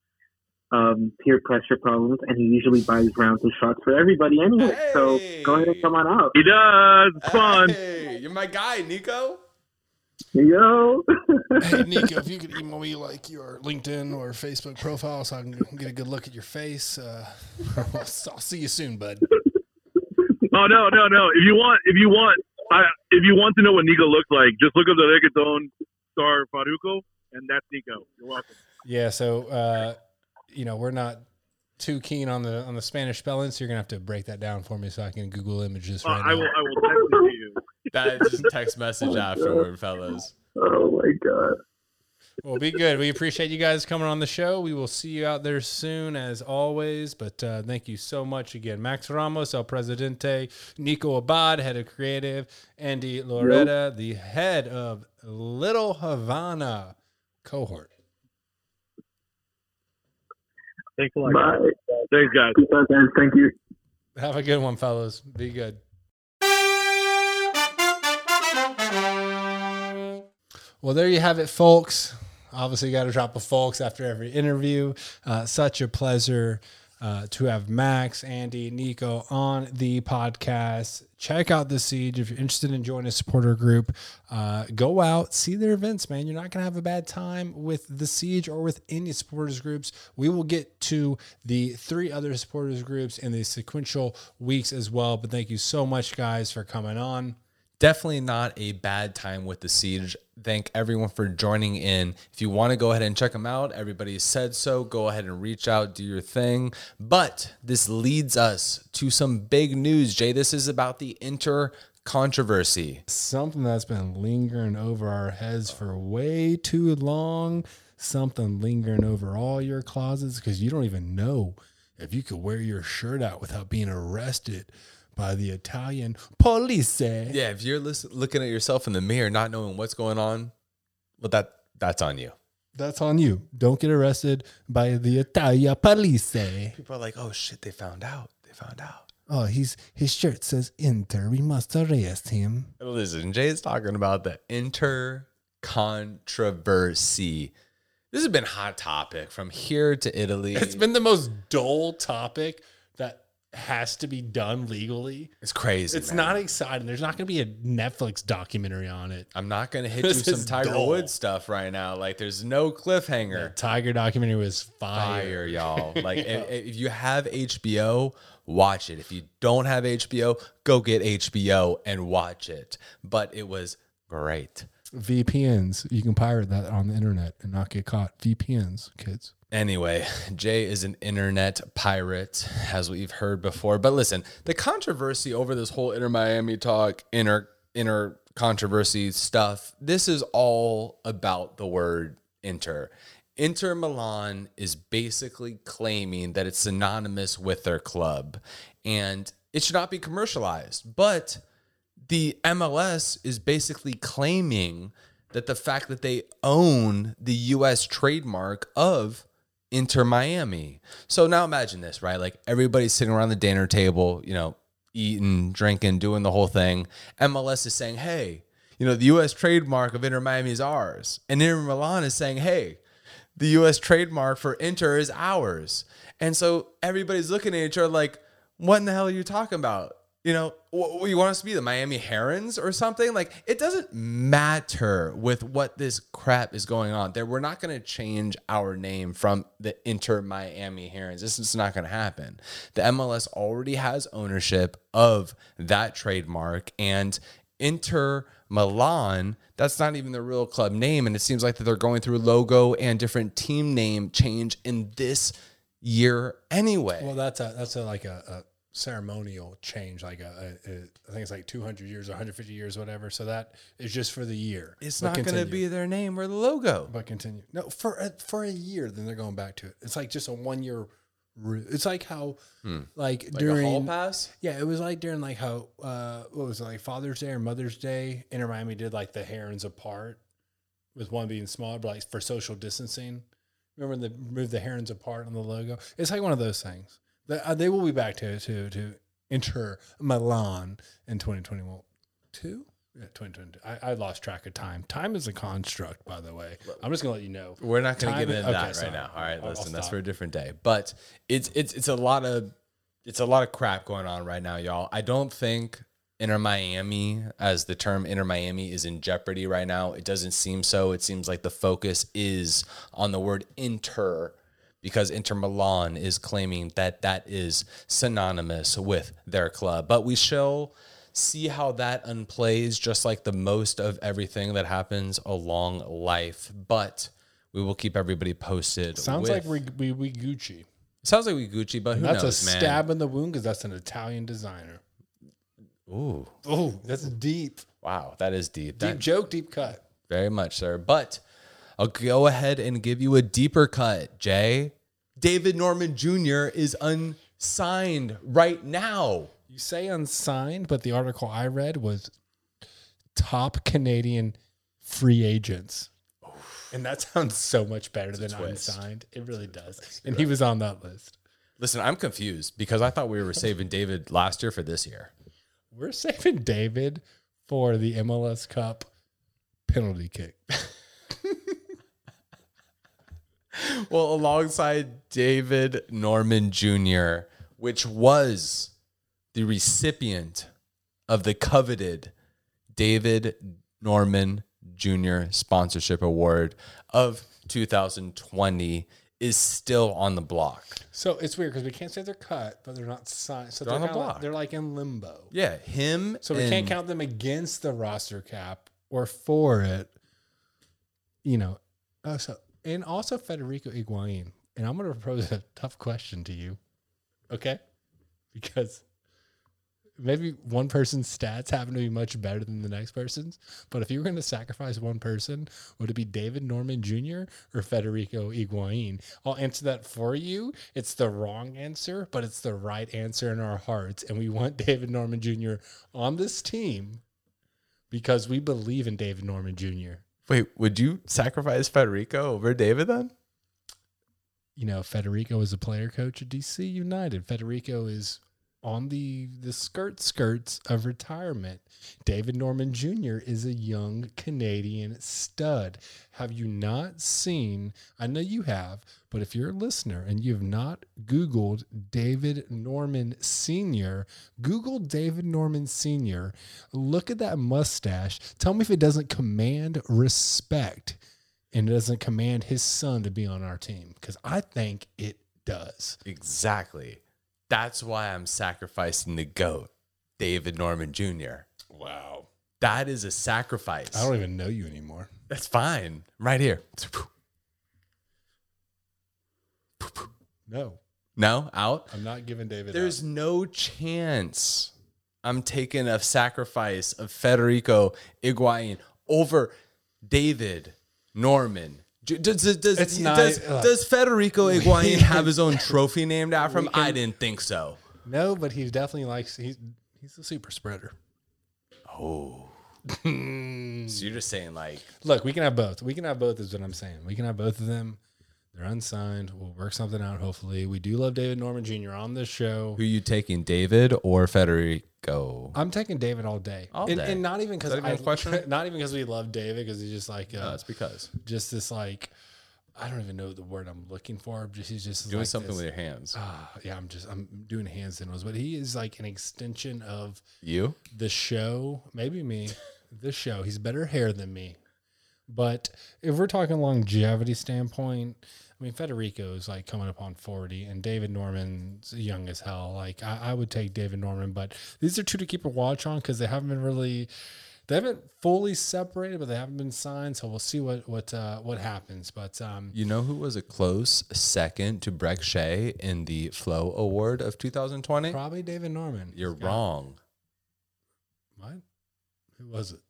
um, peer pressure problems, and he usually buys rounds of shots for everybody anyway. So go ahead and come on out. He does. It's fun. hey you're my guy nico Yo. [LAUGHS] hey, Nico, [LAUGHS] if you could email me like your LinkedIn or Facebook profile so I can get a good look at your face, uh, [LAUGHS] I'll see you soon, bud. Oh no, no, no. If you want, if you want, I, if you want to know what Nico looks like, just look up the reggaeton star Farruko, and that's Nico. You're welcome. Yeah, so uh, you know we're not too keen on the on the Spanish spelling, so you're gonna have to break that down for me so I can Google images Uh, right I now. will, I will text it to you. that's just text message afterward fellas oh my god. Well, be good. We appreciate you guys coming on the show. We will see you out there soon, as always. But uh, thank you so much again, Max Ramos, El Presidente, Nico Abad, head of creative, Andy Loretta, the head of Little Havana cohort. Thanks a lot. Bye. Thanks, guys. Peace out, guys. Thank you. Have a good one, fellas. Be good. Well, there you have it, folks. Obviously, got to drop a folks after every interview. Uh, such a pleasure uh, to have Max, Andy, Nico on the podcast. Check out the Siege if you're interested in joining a supporter group. Uh, go out, see their events, man. You're not going to have a bad time with the Siege or with any supporters groups. We will get to the three other supporters groups in the sequential weeks as well. But thank you so much, guys, for coming on. Definitely not a bad time with the siege. Thank everyone for joining in. If you want to go ahead and check them out everybody said so go ahead and reach out do your thing. But this leads us to some big news jay. This is about the inter controversy. Something that's been lingering over our heads for way too long. Something lingering over all your closets because you don't even know if you could wear your shirt out without being arrested by the Italian police. yeah if you're lis- looking at yourself in the mirror not knowing what's going on well that that's on you That's on you. Don't get arrested by the Italia police. people are like oh shit they found out they found out Oh, he's his shirt says Inter. We must arrest him. Listen, Jay is talking about the inter controversy. This has been hot topic from here to Italy. It's been the most dull topic that has to be done legally. it's crazy. It's man. not exciting. There's not going to be a Netflix documentary on it. I'm not gonna hit [LAUGHS] you some Tiger dull. Woods stuff right now. Like, there's no The cliffhanger. Tiger documentary was fire. Fire, y'all. [LAUGHS] Like, if, if you have HBO, watch it. If you don't have HBO, go get HBO and watch it. But it was great. VPNs. You can pirate that on the internet and not get caught. VPNs, kids. Anyway, Jay is an internet pirate, as we've heard before. But listen, the controversy over this whole inter Miami talk, inner inner controversy stuff, this is all about the word inter. Inter Milan is basically claiming that it's synonymous with their club and it should not be commercialized. But the MLS is basically claiming that the fact that they own the US trademark of Inter Miami. So now imagine this, right? Like everybody's sitting around the dinner table, you know, eating, drinking, doing the whole thing. MLS is saying, hey, you know, the US trademark of Inter Miami is ours. And Inter Milan is saying, hey, the US trademark for Inter is ours. And so everybody's looking at each other like, what in the hell are you talking about? You know, what, you want us to be the Miami Herons or something? Like, it doesn't matter with what this crap is going on. There, we're not going to change our name from the Inter Miami Herons. This is not going to happen. The MLS already has ownership of that trademark, and Inter Milan, that's not even the real club name. And it seems like that they're going through logo and different team name change in this year anyway. Well, that's a that's a like a ceremonial change, like a, a, a I think it's like 200 years or 150 years, whatever. So that is just for the year. it's But not going to be their name or the logo. But continue. No, for a, for a year, then they're going back to it. It's like just a one year. It's like how, like, Hmm. Like during a hall pass? yeah, it was like during like how uh what was it like Father's Day or Mother's Day? Inter Miami did like the herons apart, with one being smaller, but like for social distancing. Remember when they moved the herons apart on the logo? It's like one of those things. They, uh, they will be back to to to Inter Milan in twenty twenty one two. Yeah, 2022. I, I lost track of time. Time is a construct, by the way. I'm just gonna let you know. We're not going to Time- get into okay, that right sorry. now. All right, I'll- I'll listen, that's for a different day. But it's it's it's a lot of it's a lot of crap going on right now, y'all. I don't think Inter Miami, as the term Inter Miami, is in jeopardy right now. It doesn't seem so. It seems like the focus is on the word Inter because Inter Milan is claiming that that is synonymous with their club. But we shall see how that unplays, just like the most of everything that happens along life. But we will keep everybody posted. Sounds with- like we, we we Gucci. sounds like we Gucci, but who That's knows, a man? stab in the wound because that's an Italian designer. Ooh, Oh, that's deep. wow, that is deep. Deep That, joke, deep cut. very much, sir. But I'll go ahead and give you a deeper cut, Jay. David Norman Jr. is unsigned right now. You say unsigned, but the article I read was top Canadian free agents. And that sounds so much better than twist. unsigned. It really does. And he was on that list. Listen, I'm confused because I thought we were saving David last year for this year. We're saving David for the MLS Cup penalty kick. [LAUGHS] [LAUGHS] Well, alongside David Norman Jr., which was the recipient of the coveted David Norman Jr. sponsorship award of 2020, is still on the block. So it's weird because we can't say they're cut, but they're not signed. So They're on the kinda like- block. they're like in limbo. Yeah, him. So we can't count them against the roster cap or for it. You know, uh, so and also Federico Higuain. And I'm going to propose a tough question to you, okay? Because maybe one person's stats happen to be much better than the next person's. But if you were going to sacrifice one person, would it be David Norman Jr. or Federico Higuain? I'll answer that for you. It's the wrong answer, but it's the right answer in our hearts. And we want David Norman Jr. on this team because we believe in David Norman Jr. Wait, would you sacrifice Federico over David then? you know, Federico is a player coach at DC United. Federico is on the the skirt skirts of retirement. David Norman Jr. is a young Canadian stud. Have you not seen? I know you have, but if you're a listener and you have not Googled David Norman Sr., Google David Norman Sr., look at that mustache. Tell me if it doesn't command respect and it doesn't command his son to be on our team because I think it does. Exactly. That's why I'm sacrificing the GOAT, David Norman Jr. Wow. That is a sacrifice. I don't even know you anymore. That's fine. Right here. No, No, out. I'm not giving David. There's up. no chance I'm taking a sacrifice of Federico Higuain over David Norman. Does, does, does, not- does, look. does Federico Higuain [LAUGHS] have his own trophy named after him? I didn't think so. no, but he definitely likes. He's he's a super spreader. Oh, hmm. So you're just saying like Look, we can have both. We can have both, is what I'm saying. We can have both of them. They're unsigned. We'll work something out, hopefully. We do love David Norman Jr. on this show. who you taking, David or Federico? I'm taking David all day. All and, day. and not even because even question? [LAUGHS] not even because we love David, because he's just like, uh, No, it's because just this like, I don't even know the word I'm looking for. Just he's just doing like something this- with your hands. Ah, yeah, I'm just I'm doing hand signals, but he is like an extension of You? the show, maybe me, [LAUGHS] the show. He's better hair than me. But if we're talking longevity standpoint, I mean Federico is like coming up on 40 and David Norman's young as hell. Like I, I would take David Norman, but these are two to keep a watch on because they haven't been really they haven't fully separated, but they haven't been signed. So we'll see what what uh, what happens. But um, You know who was a close second to Brek Shea in the Flow Award of 2020? probably David Norman. You're wrong. What? Who was it?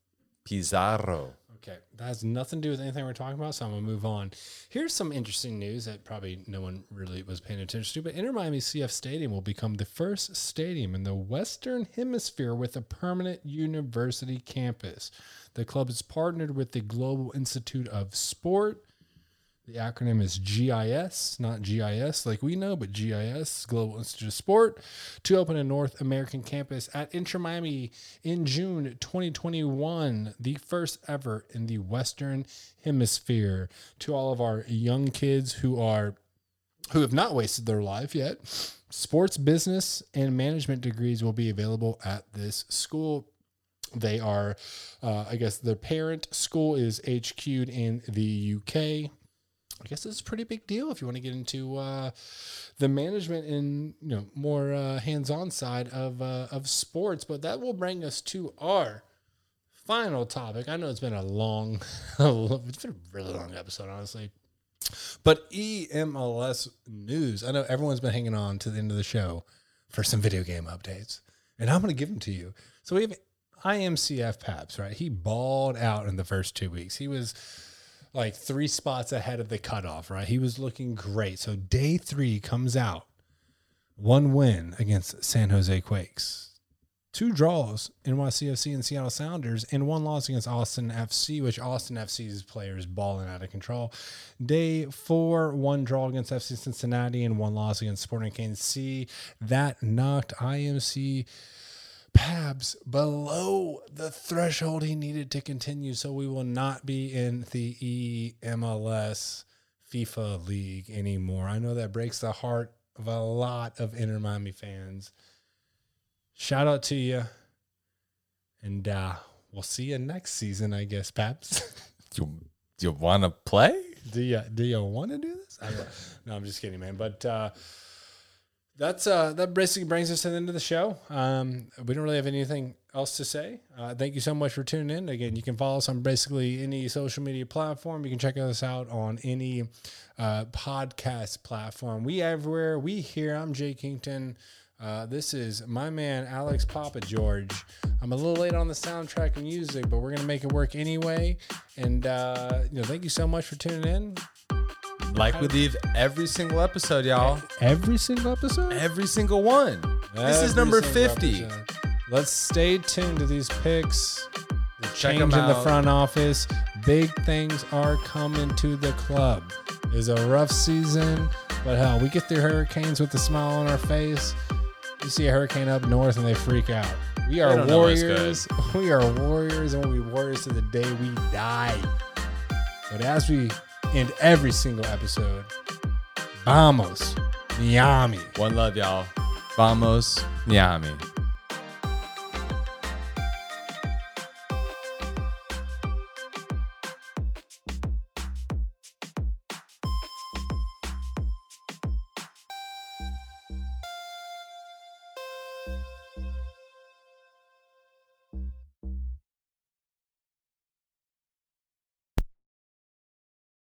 Pizarro. Okay, that has nothing to do with anything we're talking about, so I'm gonna move on. Here's some interesting news that probably no one really was paying attention to, but Inter Miami CF Stadium will become the first stadium in the Western Hemisphere with a permanent university campus. The club is partnered with the Global Institute of Sport. The acronym is GIS, not GIS like we know, but GIS, Global Institute of Sport, to open a North American campus at Inter Miami in June 2021, the first ever in the Western Hemisphere. To all of our young kids who are who have not wasted their life yet, sports business and management degrees will be available at this school. They are, uh, I guess, the parent school is HQ'd in the UK. I guess it's a pretty big deal if you want to get into uh, the management and you know more uh, hands-on side of uh, of sports. But that will bring us to our final topic. I know it's been a long, [LAUGHS] it's been a really long episode, honestly. But EMLS news. I know everyone's been hanging on to the end of the show for some video game updates, and I'm going to give them to you. So we have IMCF Paps, right? He balled out in the first two weeks. He was like three spots ahead of the cutoff, right? He was looking great. So day three comes out, one win against San Jose Quakes, two draws, NYCFC and Seattle Sounders, and one loss against Austin FC, which Austin FC's players balling out of control. Day four, one draw against FC Cincinnati and one loss against Sporting City. That knocked IMC Pabs below the threshold he needed to continue. So we will not be in the EMLS FIFA league anymore. I know that breaks the heart of a lot of Inter Miami fans. Shout out to you. And uh, we'll see you next season, I guess, Paps. [LAUGHS] You, you want to play? do you do you want to do this? No, I'm just kidding, man. But uh, that's uh, that basically brings us to the end of the show. Um, we don't really have anything else to say. Uh, thank you so much for tuning in. Again, you can follow us on basically any social media platform. You can check us out on any uh, podcast platform. We everywhere. We here. I'm Jay Kington. Uh, this is my man Alex Papa George. I'm a little late on the soundtrack and music, but we're gonna make it work anyway. And uh, you know, thank you so much for tuning in. Like we leave every single episode, y'all. Every single episode. Every single one. this is number 50. episode. Let's stay tuned to these picks. The change in the front office. Big things are coming to the club. It's a rough season, but hell, we get through hurricanes with a smile on our face. You see a hurricane up north and they freak out. We are don't know what's good. warriors. [LAUGHS] We are warriors and we'll be warriors to the day we die. But as we end every single episode, vamos, Miami. One love, y'all. Vamos, Miami.